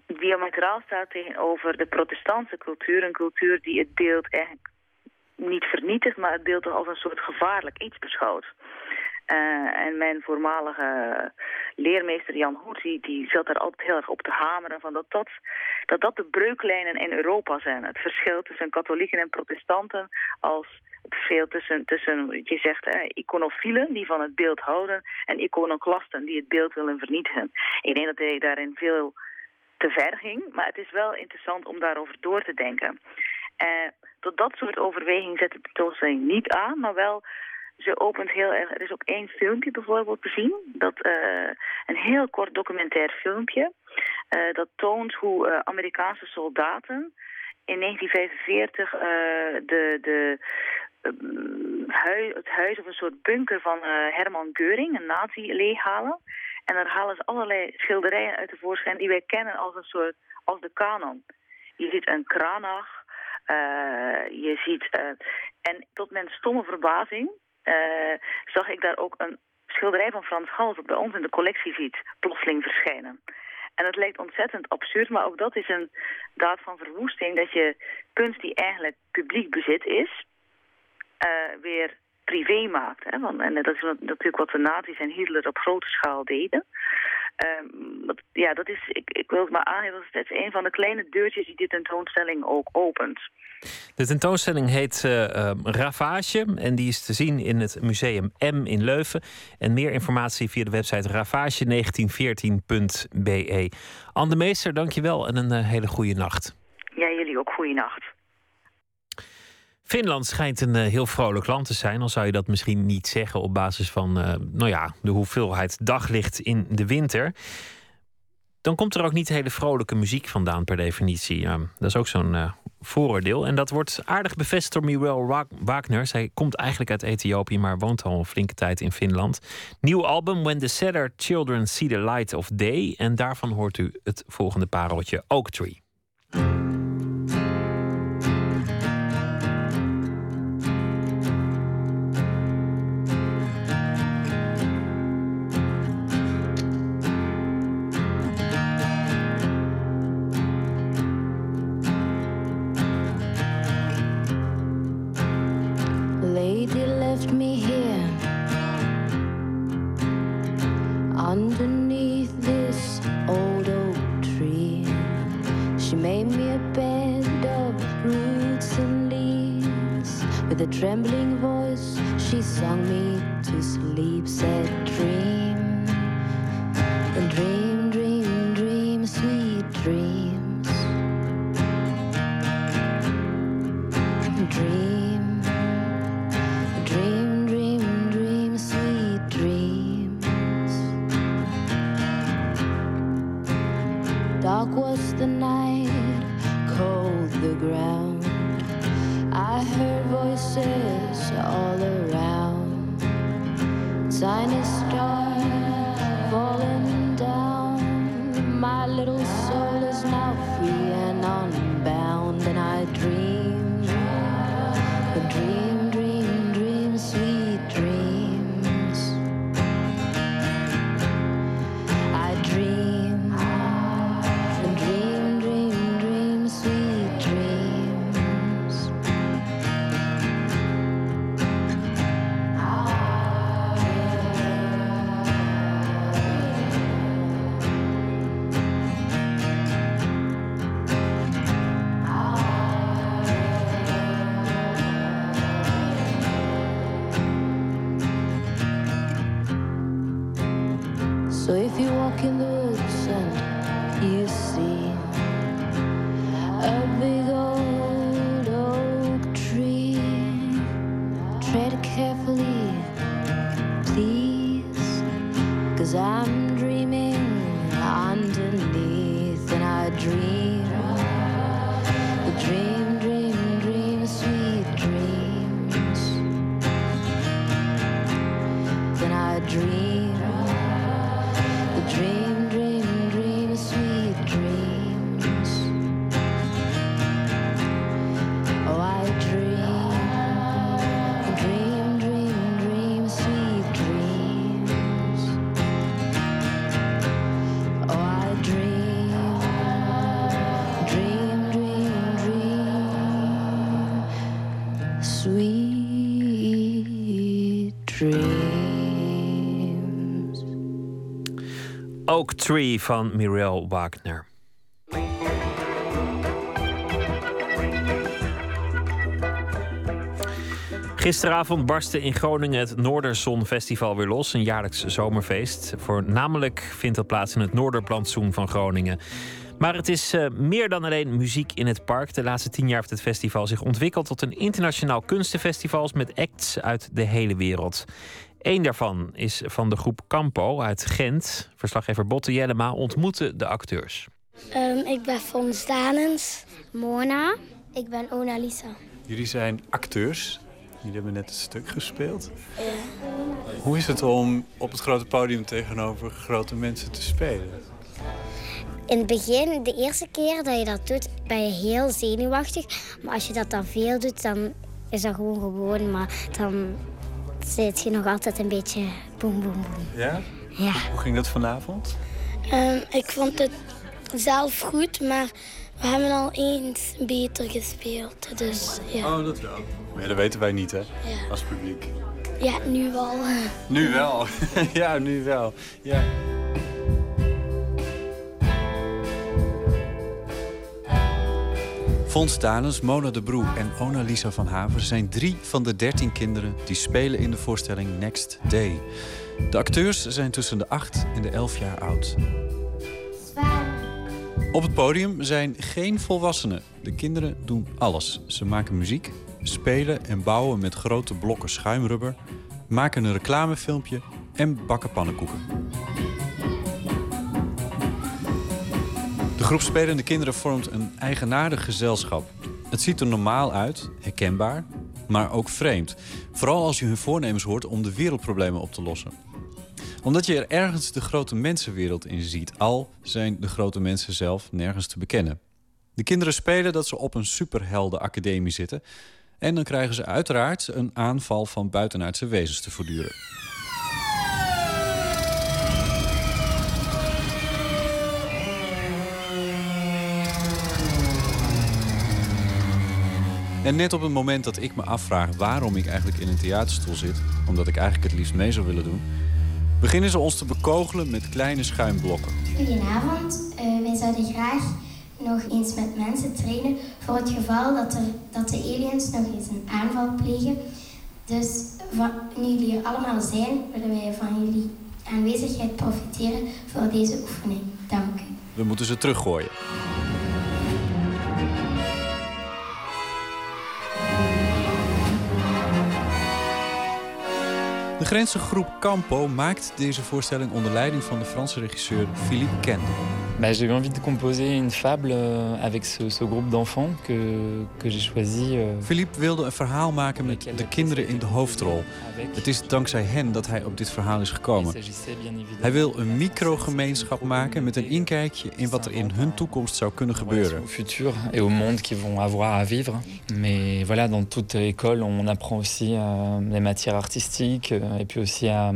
diametraal staat tegenover de protestantse cultuur. Een cultuur die het beeld eigenlijk niet vernietigt, maar het beeld toch als een soort gevaarlijk iets beschouwt. Eh, en mijn voormalige leermeester Jan Hoet, die, zat daar altijd heel erg op te hameren van dat dat, dat dat de breuklijnen in Europa zijn. Het verschil tussen katholieken en protestanten als het verschil tussen, je zegt, eh, iconofielen die van het beeld houden en iconoclasten die het beeld willen vernietigen. Ik denk dat hij daarin veel te ver ging, maar het is wel interessant om daarover door te denken. Eh, tot dat soort overweging zet de tentoonstelling niet aan, maar wel ze opent heel erg. Er is ook één filmpje bijvoorbeeld te zien, dat eh, een heel kort documentair filmpje, eh, dat toont hoe eh, Amerikaanse soldaten in 1945 eh, de, de, ehm, het huis of een soort bunker van Herman Geuring, een nazi, leeghalen. En daar halen ze allerlei schilderijen uit tevoorschijn die wij kennen als een soort als de kanon. Je ziet een Kranach, je ziet en tot mijn stomme verbazing zag ik daar ook een schilderij van Frans Hals dat bij ons in de collectie ziet plotseling verschijnen. En dat lijkt ontzettend absurd, maar ook dat is een daad van verwoesting dat je kunst die eigenlijk publiek bezit is, eh, weer privé maakt. Hè? En dat is natuurlijk wat de nazi's en Hitler op grote schaal deden. Dat- ja, dat is, ik, ik wil het maar aangeven, dat is een van de kleine deurtjes die dit tentoonstelling ook opent. De tentoonstelling heet ehm, Ravage en die is te zien in het Museum M in Leuven. En meer informatie via de website ravage1914.be. Anne Meester, dankjewel en een eh, hele goede nacht. Ja, jullie ook goeienacht. Finland schijnt een eh, heel vrolijk land te zijn, al zou je dat misschien niet zeggen op basis van eh, nou ja, de hoeveelheid daglicht in de winter. Dan komt er ook niet hele vrolijke muziek vandaan per definitie. Dat is ook zo'n eh, vooroordeel. En dat wordt aardig bevestigd door Muriel Wa- Wagner. Zij komt eigenlijk uit Ethiopië, maar woont al een flinke tijd in Finland. Nieuw album When the Sadder Children See the Light of Day. En daarvan hoort u het volgende pareltje Oak Tree. Tree van Muriel Wagner. Gisteravond barstte in Groningen het Noorderzon Festival weer los. Een jaarlijks zomerfeest. Voornamelijk vindt dat plaats in het Noorderplantsoen van Groningen. Maar het is eh, meer dan alleen muziek in het park. De laatste tien jaar heeft het festival zich ontwikkeld tot een internationaal kunstenfestival met acts uit de hele wereld. Eén daarvan is van de groep Campo uit Gent. Verslaggever Botte Jellema ontmoette de acteurs. Ehm, ik ben Fons Danens. Mona. Ik ben Ona Lisa. Jullie zijn acteurs. Jullie hebben net een stuk gespeeld. Hoe is het om op het grote podium tegenover grote mensen te spelen? In het begin, de eerste keer dat je dat doet, ben je heel zenuwachtig. Maar als je dat dan veel doet, dan is dat gewoon gewoon. Maar dan zit je nog altijd een beetje boem, boem, boem. Ja? Ja. Hoe ging dat vanavond? Ehm, ik vond het zelf goed, maar we hebben al eens beter gespeeld. Dus ja, Oh, dat wel. Maar ja, dat weten wij niet, hè? Als publiek. ja nu wel. Nu wel. *laughs* ja, nu wel. Ja. Fons Danens, Mona de Broe en Ona Lisa van Haver zijn drie van de dertien kinderen die spelen in de voorstelling Next Day. De acteurs zijn tussen de 8 en de 11 jaar oud. Op het podium zijn geen volwassenen. De kinderen doen alles. Ze maken muziek, spelen en bouwen met grote blokken schuimrubber, maken een reclamefilmpje en bakken pannenkoeken. De groep spelende kinderen vormt een eigenaardig gezelschap. Het ziet er normaal uit, herkenbaar, maar ook vreemd. Vooral als je hun voornemens hoort om de wereldproblemen op te lossen. Omdat je er ergens de grote mensenwereld in ziet, al zijn de grote mensen zelf nergens te bekennen. De kinderen spelen dat ze op een superheldenacademie zitten. En dan krijgen ze uiteraard een aanval van buitenaardse wezens te voortduren. En net op het moment dat ik me afvraag waarom ik eigenlijk in een theaterstoel zit, omdat ik eigenlijk het liefst mee zou willen doen, beginnen ze ons te bekogelen met kleine schuimblokken. Goedenavond, Eh wij zouden graag nog eens met mensen trainen voor het geval dat, er, dat de aliens nog eens een aanval plegen. Dus van, nu jullie hier allemaal zijn, willen wij van jullie aanwezigheid profiteren voor deze oefening. Dank u. We moeten ze teruggooien. De Grenzengroep Campo maakt deze voorstelling onder leiding van de Franse regisseur Philippe Ken. Bah, j'ai eu envie de composer une fable euh, avec ce, ce groupe d'enfants que, que j'ai choisi. euh, Philippe wilde een verhaal maken met de kinderen in de hoofdrol. Het is dankzij hen dat hij op dit verhaal is gekomen. Hij wil een microgemeenschap maken met een inkijkje in wat er in hun toekomst zou kunnen gebeuren. au futur et au monde qu'ils vont avoir à vivre. Mais voilà, dans toute école, on apprend aussi euh, les matières artistiques euh, et puis aussi à.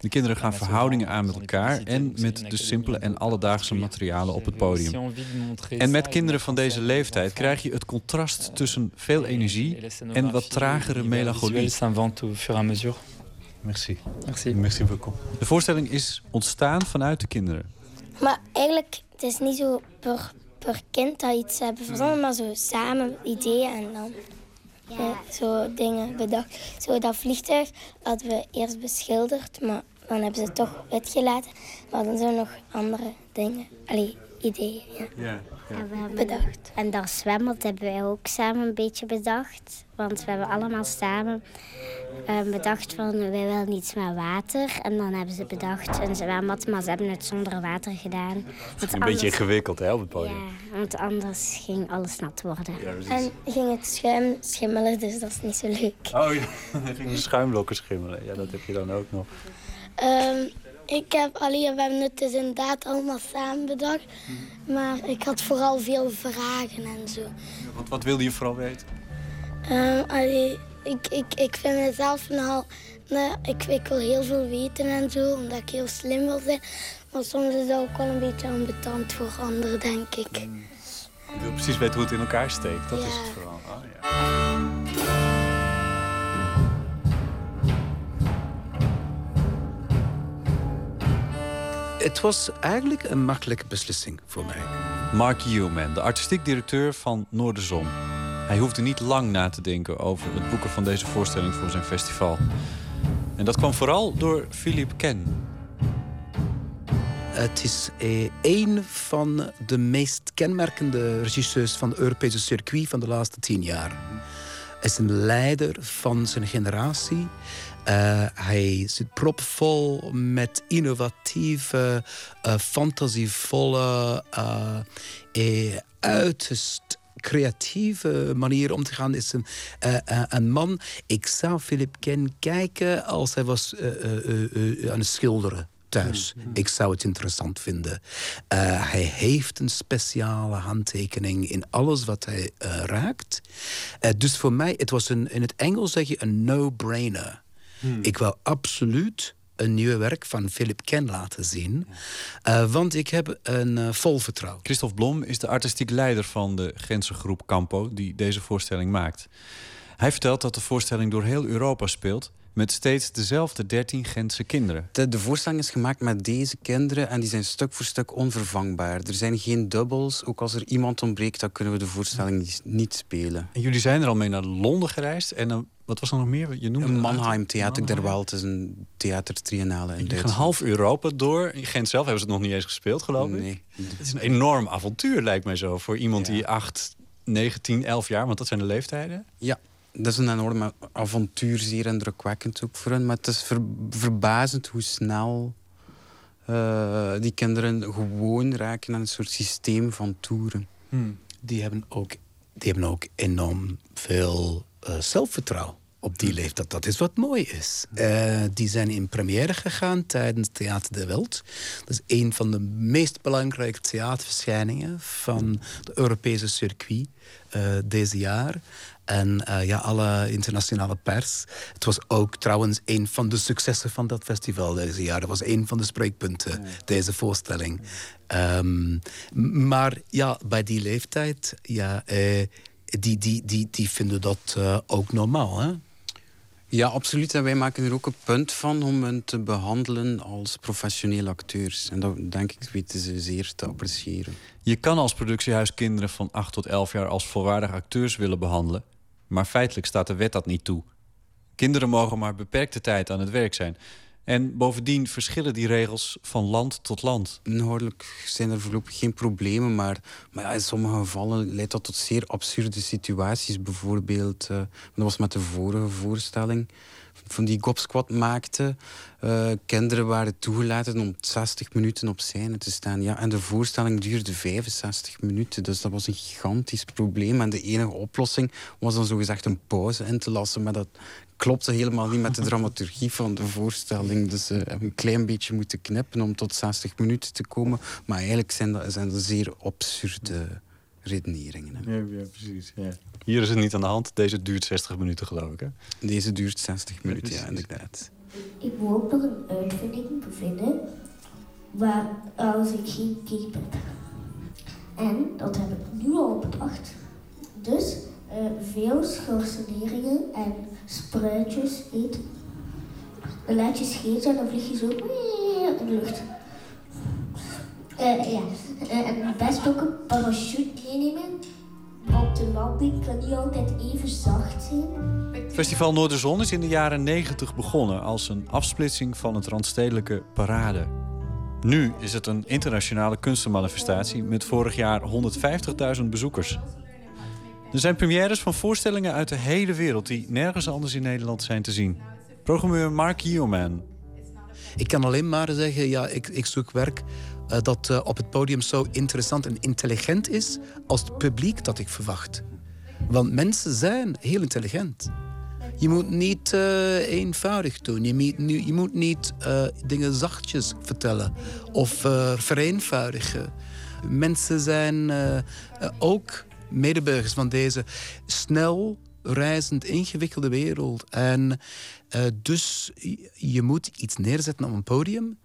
De kinderen gaan verhoudingen aan met elkaar en met de simpele en alledaagse materialen op het podium. En met kinderen van deze leeftijd krijg je het contrast tussen veel energie en wat tragere melancholie. Merci. Merci. Merci beaucoup. De voorstelling is ontstaan vanuit de kinderen. Maar eigenlijk, het is niet zo per, per kind dat iets hebben verzonnen, maar zo samen ideeën en dan eh, zo dingen bedacht. Zo dat vliegtuig hadden we eerst beschilderd, maar dan hebben ze het toch witgelaten. Maar dan zijn er nog andere dingen, allee, ideeën. Ja. En we hebben- Bedacht. En daar zwembelt hebben wij ook samen een beetje bedacht. Want we hebben allemaal samen eh, bedacht van wij willen iets met water. En dan hebben ze bedacht een zwembad, maar ze hebben het zonder water gedaan. Want Een beetje ingewikkeld hè, op het podium. Ja, want anders ging alles nat worden. En ging het schuim schimmelen, dus dat is niet zo leuk. Oh ja, dan *laughs* gingen de schuimblokken schimmelen. Ja, dat heb je dan ook nog. Ehm, ik heb alleen, we hebben het dus inderdaad allemaal samen bedacht. Maar ik had vooral veel vragen en zo. Wat, wat wilde je vooral weten? Allee, ik, ik, ik vind mezelf nogal... Nou, ik, ik wil heel veel weten en zo, omdat ik heel slim wil zijn. Maar soms is dat ook wel een beetje ambetant voor anderen, denk ik. Je wil precies weten hoe het in elkaar steekt. Dat is het vooral. Oh, ja. Het was eigenlijk een makkelijke beslissing voor mij. Mark Newman, de artistiek directeur van Noorderzon. Hij hoefde niet lang na te denken over het boeken van deze voorstelling voor zijn festival. En dat kwam vooral door Philippe Ken. Het is eh, een van de meest kenmerkende regisseurs van het Europese circuit van de laatste tien jaar. Hij is een leider van zijn generatie. Eh, hij zit propvol met innovatieve, eh, fantasievolle, eh, uiterst creatieve manier om te gaan. Is een, een man. Ik zou Philip Ken kijken als hij was aan het schilderen thuis. Ik zou het interessant vinden. Hij heeft een speciale handtekening in alles wat hij raakt. Dus voor mij, het was een, in het Engels zeg je een no-brainer. Ik wil absoluut een nieuwe werk van Philip Ken laten zien. Eh, want ik heb een eh, vol vertrouwen. Christophe Blom is de artistiek leider van de Grenzengroep Campo... die deze voorstelling maakt. Hij vertelt dat de voorstelling door heel Europa speelt... met steeds dezelfde 13 Gentse kinderen. De, de voorstelling is gemaakt met deze kinderen en die zijn stuk voor stuk onvervangbaar. Er zijn geen dubbels. Ook als er iemand ontbreekt, dan kunnen we de voorstelling niet- spelen. En jullie zijn er al mee naar Londen gereisd. En dan, wat was er nog meer? Je noemde Een Mannheim Theater der. Welt is een theatertriennale in Duitsland. half Europa door. In Gent zelf hebben ze het nog niet eens gespeeld, geloof ik. Nee. Het is een enorm avontuur, lijkt mij zo. Voor iemand die 8, 9, 10, 11 jaar... want dat zijn de leeftijden. Ja, dat is een enorme avontuur, zeer indrukwekkend ook voor hen. Maar het is ver- verbazend hoe snel eh, die kinderen gewoon raken aan een soort systeem van toeren. Die hebben ook, die hebben ook enorm veel eh, zelfvertrouwen op die leeftijd. Dat is wat mooi is. Eh, die zijn in première gegaan tijdens Theater de Welt. Dat is een van de meest belangrijke theaterverschijningen van het Europese circuit eh, deze jaar. En eh, ja, alle internationale pers. Het was ook trouwens een van de successen van dat festival deze jaar. Dat was een van de spreekpunten, deze voorstelling. Ehm, maar ja, bij die leeftijd, ja, eh, die, die, die, die vinden dat eh, ook normaal. Hè? Ja, absoluut. En wij maken er ook een punt van om hen te behandelen als professionele acteurs. En dat denk ik weten ze zeer te appreciëren. Je kan als productiehuis kinderen van 8 tot 11 jaar als volwaardige acteurs willen behandelen. Maar feitelijk staat de wet dat niet toe. Kinderen mogen maar beperkte tijd aan het werk zijn. En bovendien verschillen die regels van land tot land. Inhoudelijk zijn er voorlopig geen problemen, maar, maar ja, in sommige gevallen leidt dat tot zeer absurde situaties. Bijvoorbeeld, eh, dat was met de vorige voorstelling van die Gopsquad maakte. Eh, kinderen waren toegelaten om 60 minuten op scène te staan. Ja, en de voorstelling duurde 65 minuten. Dus dat was een gigantisch probleem. En de enige oplossing was dan zogezegd een pauze in te lassen. Maar dat klopte helemaal niet met de dramaturgie van de voorstelling. Dus hebben een klein beetje moeten knippen om tot 60 minuten te komen. Maar eigenlijk zijn dat, zijn dat zeer absurde redeneringen. hè. Ja, ja precies. Ja. Hier is het niet aan de hand. Deze duurt 60 minuten, geloof ik. Hè? Deze duurt 60 minuten, ja, inderdaad. Ik moet ook nog een uitvinding bevinden waar als ik geen cape heb. En dat heb ik nu al bedacht. Dus eh, veel schorseneringen en spruitjes eten. Dan laat je scheet en dan vlieg je zo in de lucht. Eh, ja. Eh, en best ook een parachute meenemen. Want de landing kan niet altijd even zacht zijn. Festival Noorderzon is in de jaren 90 begonnen als een afsplitsing van het Randstedelijke Parade. Nu is het een internationale kunstenmanifestatie met vorig jaar 150.000 bezoekers. Er zijn premières van voorstellingen uit de hele wereld die nergens anders in Nederland zijn te zien. Programmeur Mark Yeoman. Ik kan alleen maar zeggen, ja, ik, ik zoek werk eh, dat eh, op het podium zo interessant en intelligent is als het publiek dat ik verwacht. Want mensen zijn heel intelligent. Je moet niet eh, eenvoudig doen. Je moet, je moet niet dingen zachtjes vertellen of vereenvoudigen. Mensen zijn ook medeburgers van deze snel reizend, ingewikkelde wereld. En dus je moet iets neerzetten op een podium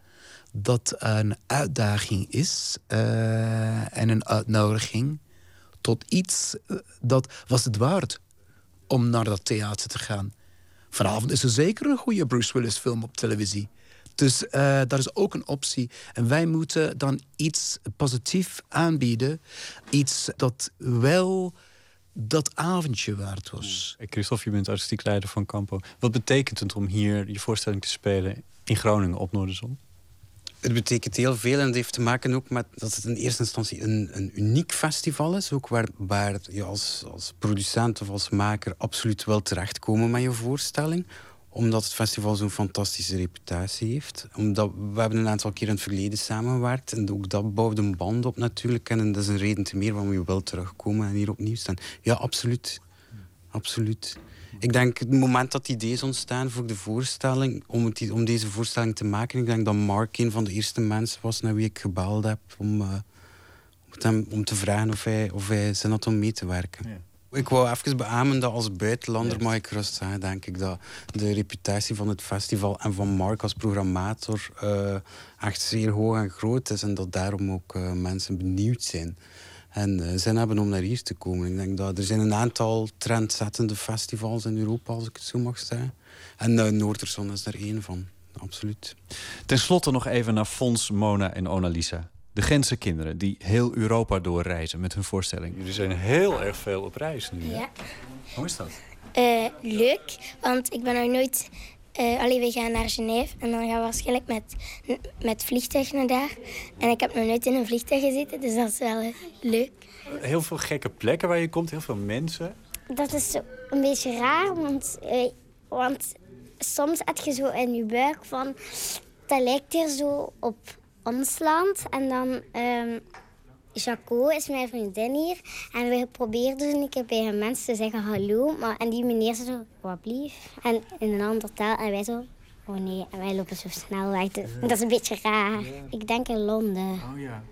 dat een uitdaging is eh, en een uitnodiging tot iets eh, dat was het waard om naar dat theater te gaan. Vanavond is er zeker een goede Bruce Willis film op televisie. Dus eh, dat is ook een optie. En wij moeten dan iets positief aanbieden. Iets dat wel dat avondje waard was. Hey, Christophe, je bent artistiek leider van Campo. Wat betekent het om hier je voorstelling te spelen in Groningen op Noorderzon? Het betekent heel veel en het heeft te maken ook met dat het in eerste instantie een, een uniek festival is. Ook waar, je als, als producent of als maker absoluut wel terechtkomen met je voorstelling. Omdat het festival zo'n fantastische reputatie heeft. Omdat we hebben een aantal keer in het verleden samengewerkt. En ook dat bouwt een band op natuurlijk. En dat is een reden te meer waarom je wel terugkomen en hier opnieuw staan. Ja, absoluut. Absoluut. Ik denk het moment dat ideeën ontstaan voor de voorstelling, om, het, om deze voorstelling te maken, ik denk dat Mark een van de eerste mensen was naar wie ik gebeld heb om, eh, om, hem, om te vragen of hij, of hij zin had om mee te werken. Ik wou even beamen dat als buitenlander mag ik gerust zeggen, denk ik, dat de reputatie van het festival en van Mark als programmator eh, echt zeer hoog en groot is en dat daarom ook eh, mensen benieuwd zijn. En eh, zin hebben om naar hier te komen. Ik denk dat er zijn een aantal trendzettende festivals in Europa, als ik het zo mag zeggen. En uh, Noorderzon is er één van, absoluut. Ten slotte nog even naar Fons, Mona en Onalisa. De Gentse kinderen die heel Europa doorreizen met hun voorstelling. Jullie zijn heel erg veel op reis nu. hè? Ja. Hoe is dat? Eh, leuk, want ik ben nog nooit... eh allee, we gaan naar Genève en dan gaan we waarschijnlijk met, met vliegtuig naar daar. En ik heb nog nooit in een vliegtuig gezeten, dus dat is wel eh, leuk. Heel veel gekke plekken waar je komt, heel veel mensen. Dat is zo een beetje raar, want, eh, want soms heb je zo in je buik van... Dat lijkt hier zo op ons land. En dan... ehm Jaco is mijn vriendin hier. En we probeerden dus een keer bij een mens te zeggen hallo. Maar, en die meneer zei zo, wat blief. En in een ander taal. En wij zo, oh nee. En wij lopen zo snel weg. Dus dat is een beetje raar. Ik denk in Londen. Oh ja.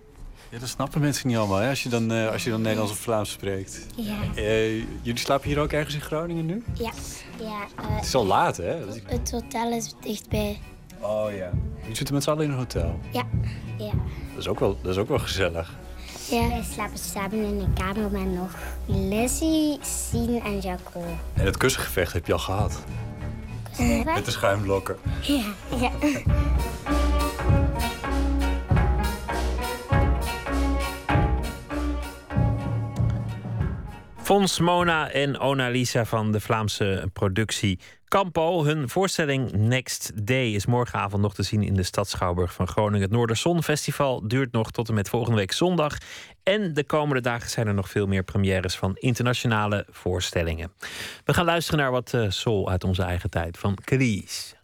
Ja, dat snappen mensen niet allemaal, hè? Als, je dan, eh, als je dan Nederlands of Vlaams spreekt. Ja. Eh, jullie slapen hier ook ergens in Groningen nu? Ja. ja eh, Het is al laat, hè? Het hotel is dichtbij. Oh ja. Jullie zitten met z'n allen in een hotel. Ja. Ja. Dat is ook wel, dat is ook wel gezellig. Ja. Wij slapen samen in een kamer met nog Lizzie, Sien en Jaco. En het kussengevecht heb je al gehad. Met de schuimblokken. Ja, ja. Fons Mona en Ona Lisa van de Vlaamse productie Campo. Hun voorstelling Next Day is morgenavond nog te zien in de Stad Schouwburg van Groningen. Het Noorderzon Festival duurt nog tot en met volgende week zondag. En de komende dagen zijn er nog veel meer premières van internationale voorstellingen. We gaan luisteren naar wat eh, soul uit onze eigen tijd van Cleese.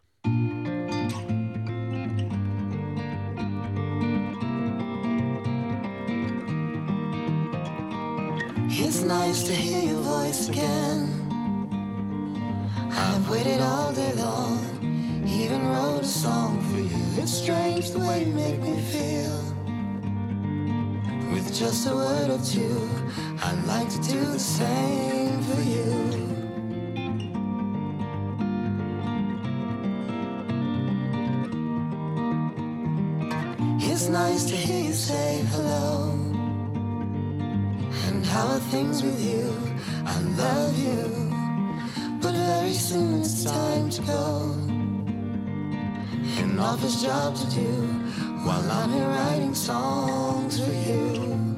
It's nice to hear your voice again. I've waited all day long, even wrote a song for you. It's strange the way you make me feel. With just a word or two, I'd like to do the same for you. It's nice to hear you say hello. And how are things with you? I love you. But very soon it's time to go. An office job to do while I'm here writing songs for you.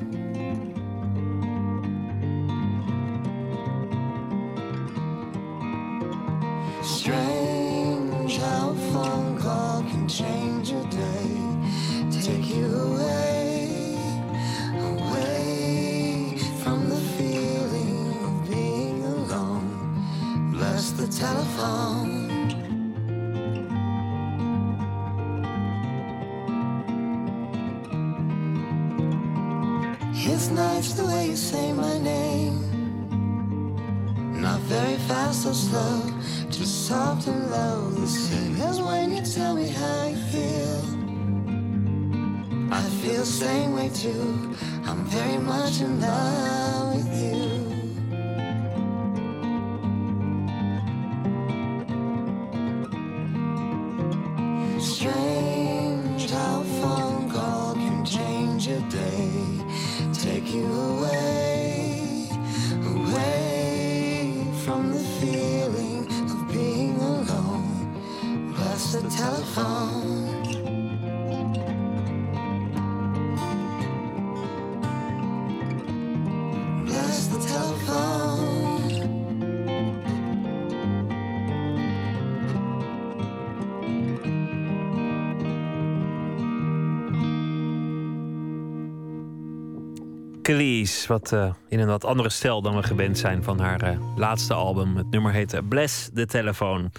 Wat eh, in een wat andere stijl dan we gewend zijn van haar eh, laatste album. Het nummer heet Bless de Telefoon.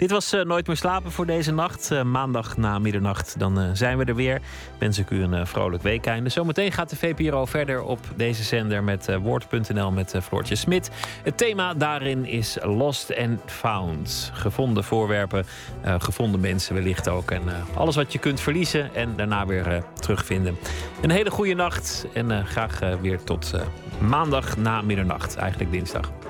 Dit was eh, Nooit meer slapen voor deze nacht. Eh, maandag na middernacht, dan eh, zijn we er weer. Wens ik u een vrolijk weekeinde. Zometeen gaat de VPRO verder op deze zender met Woord.nl met Floortje Smit. Het thema daarin is Lost and Found. Gevonden voorwerpen, gevonden mensen wellicht ook. En alles wat je kunt verliezen en daarna weer terugvinden. Een hele goede nacht en graag weer tot maandag na middernacht. Eigenlijk dinsdag.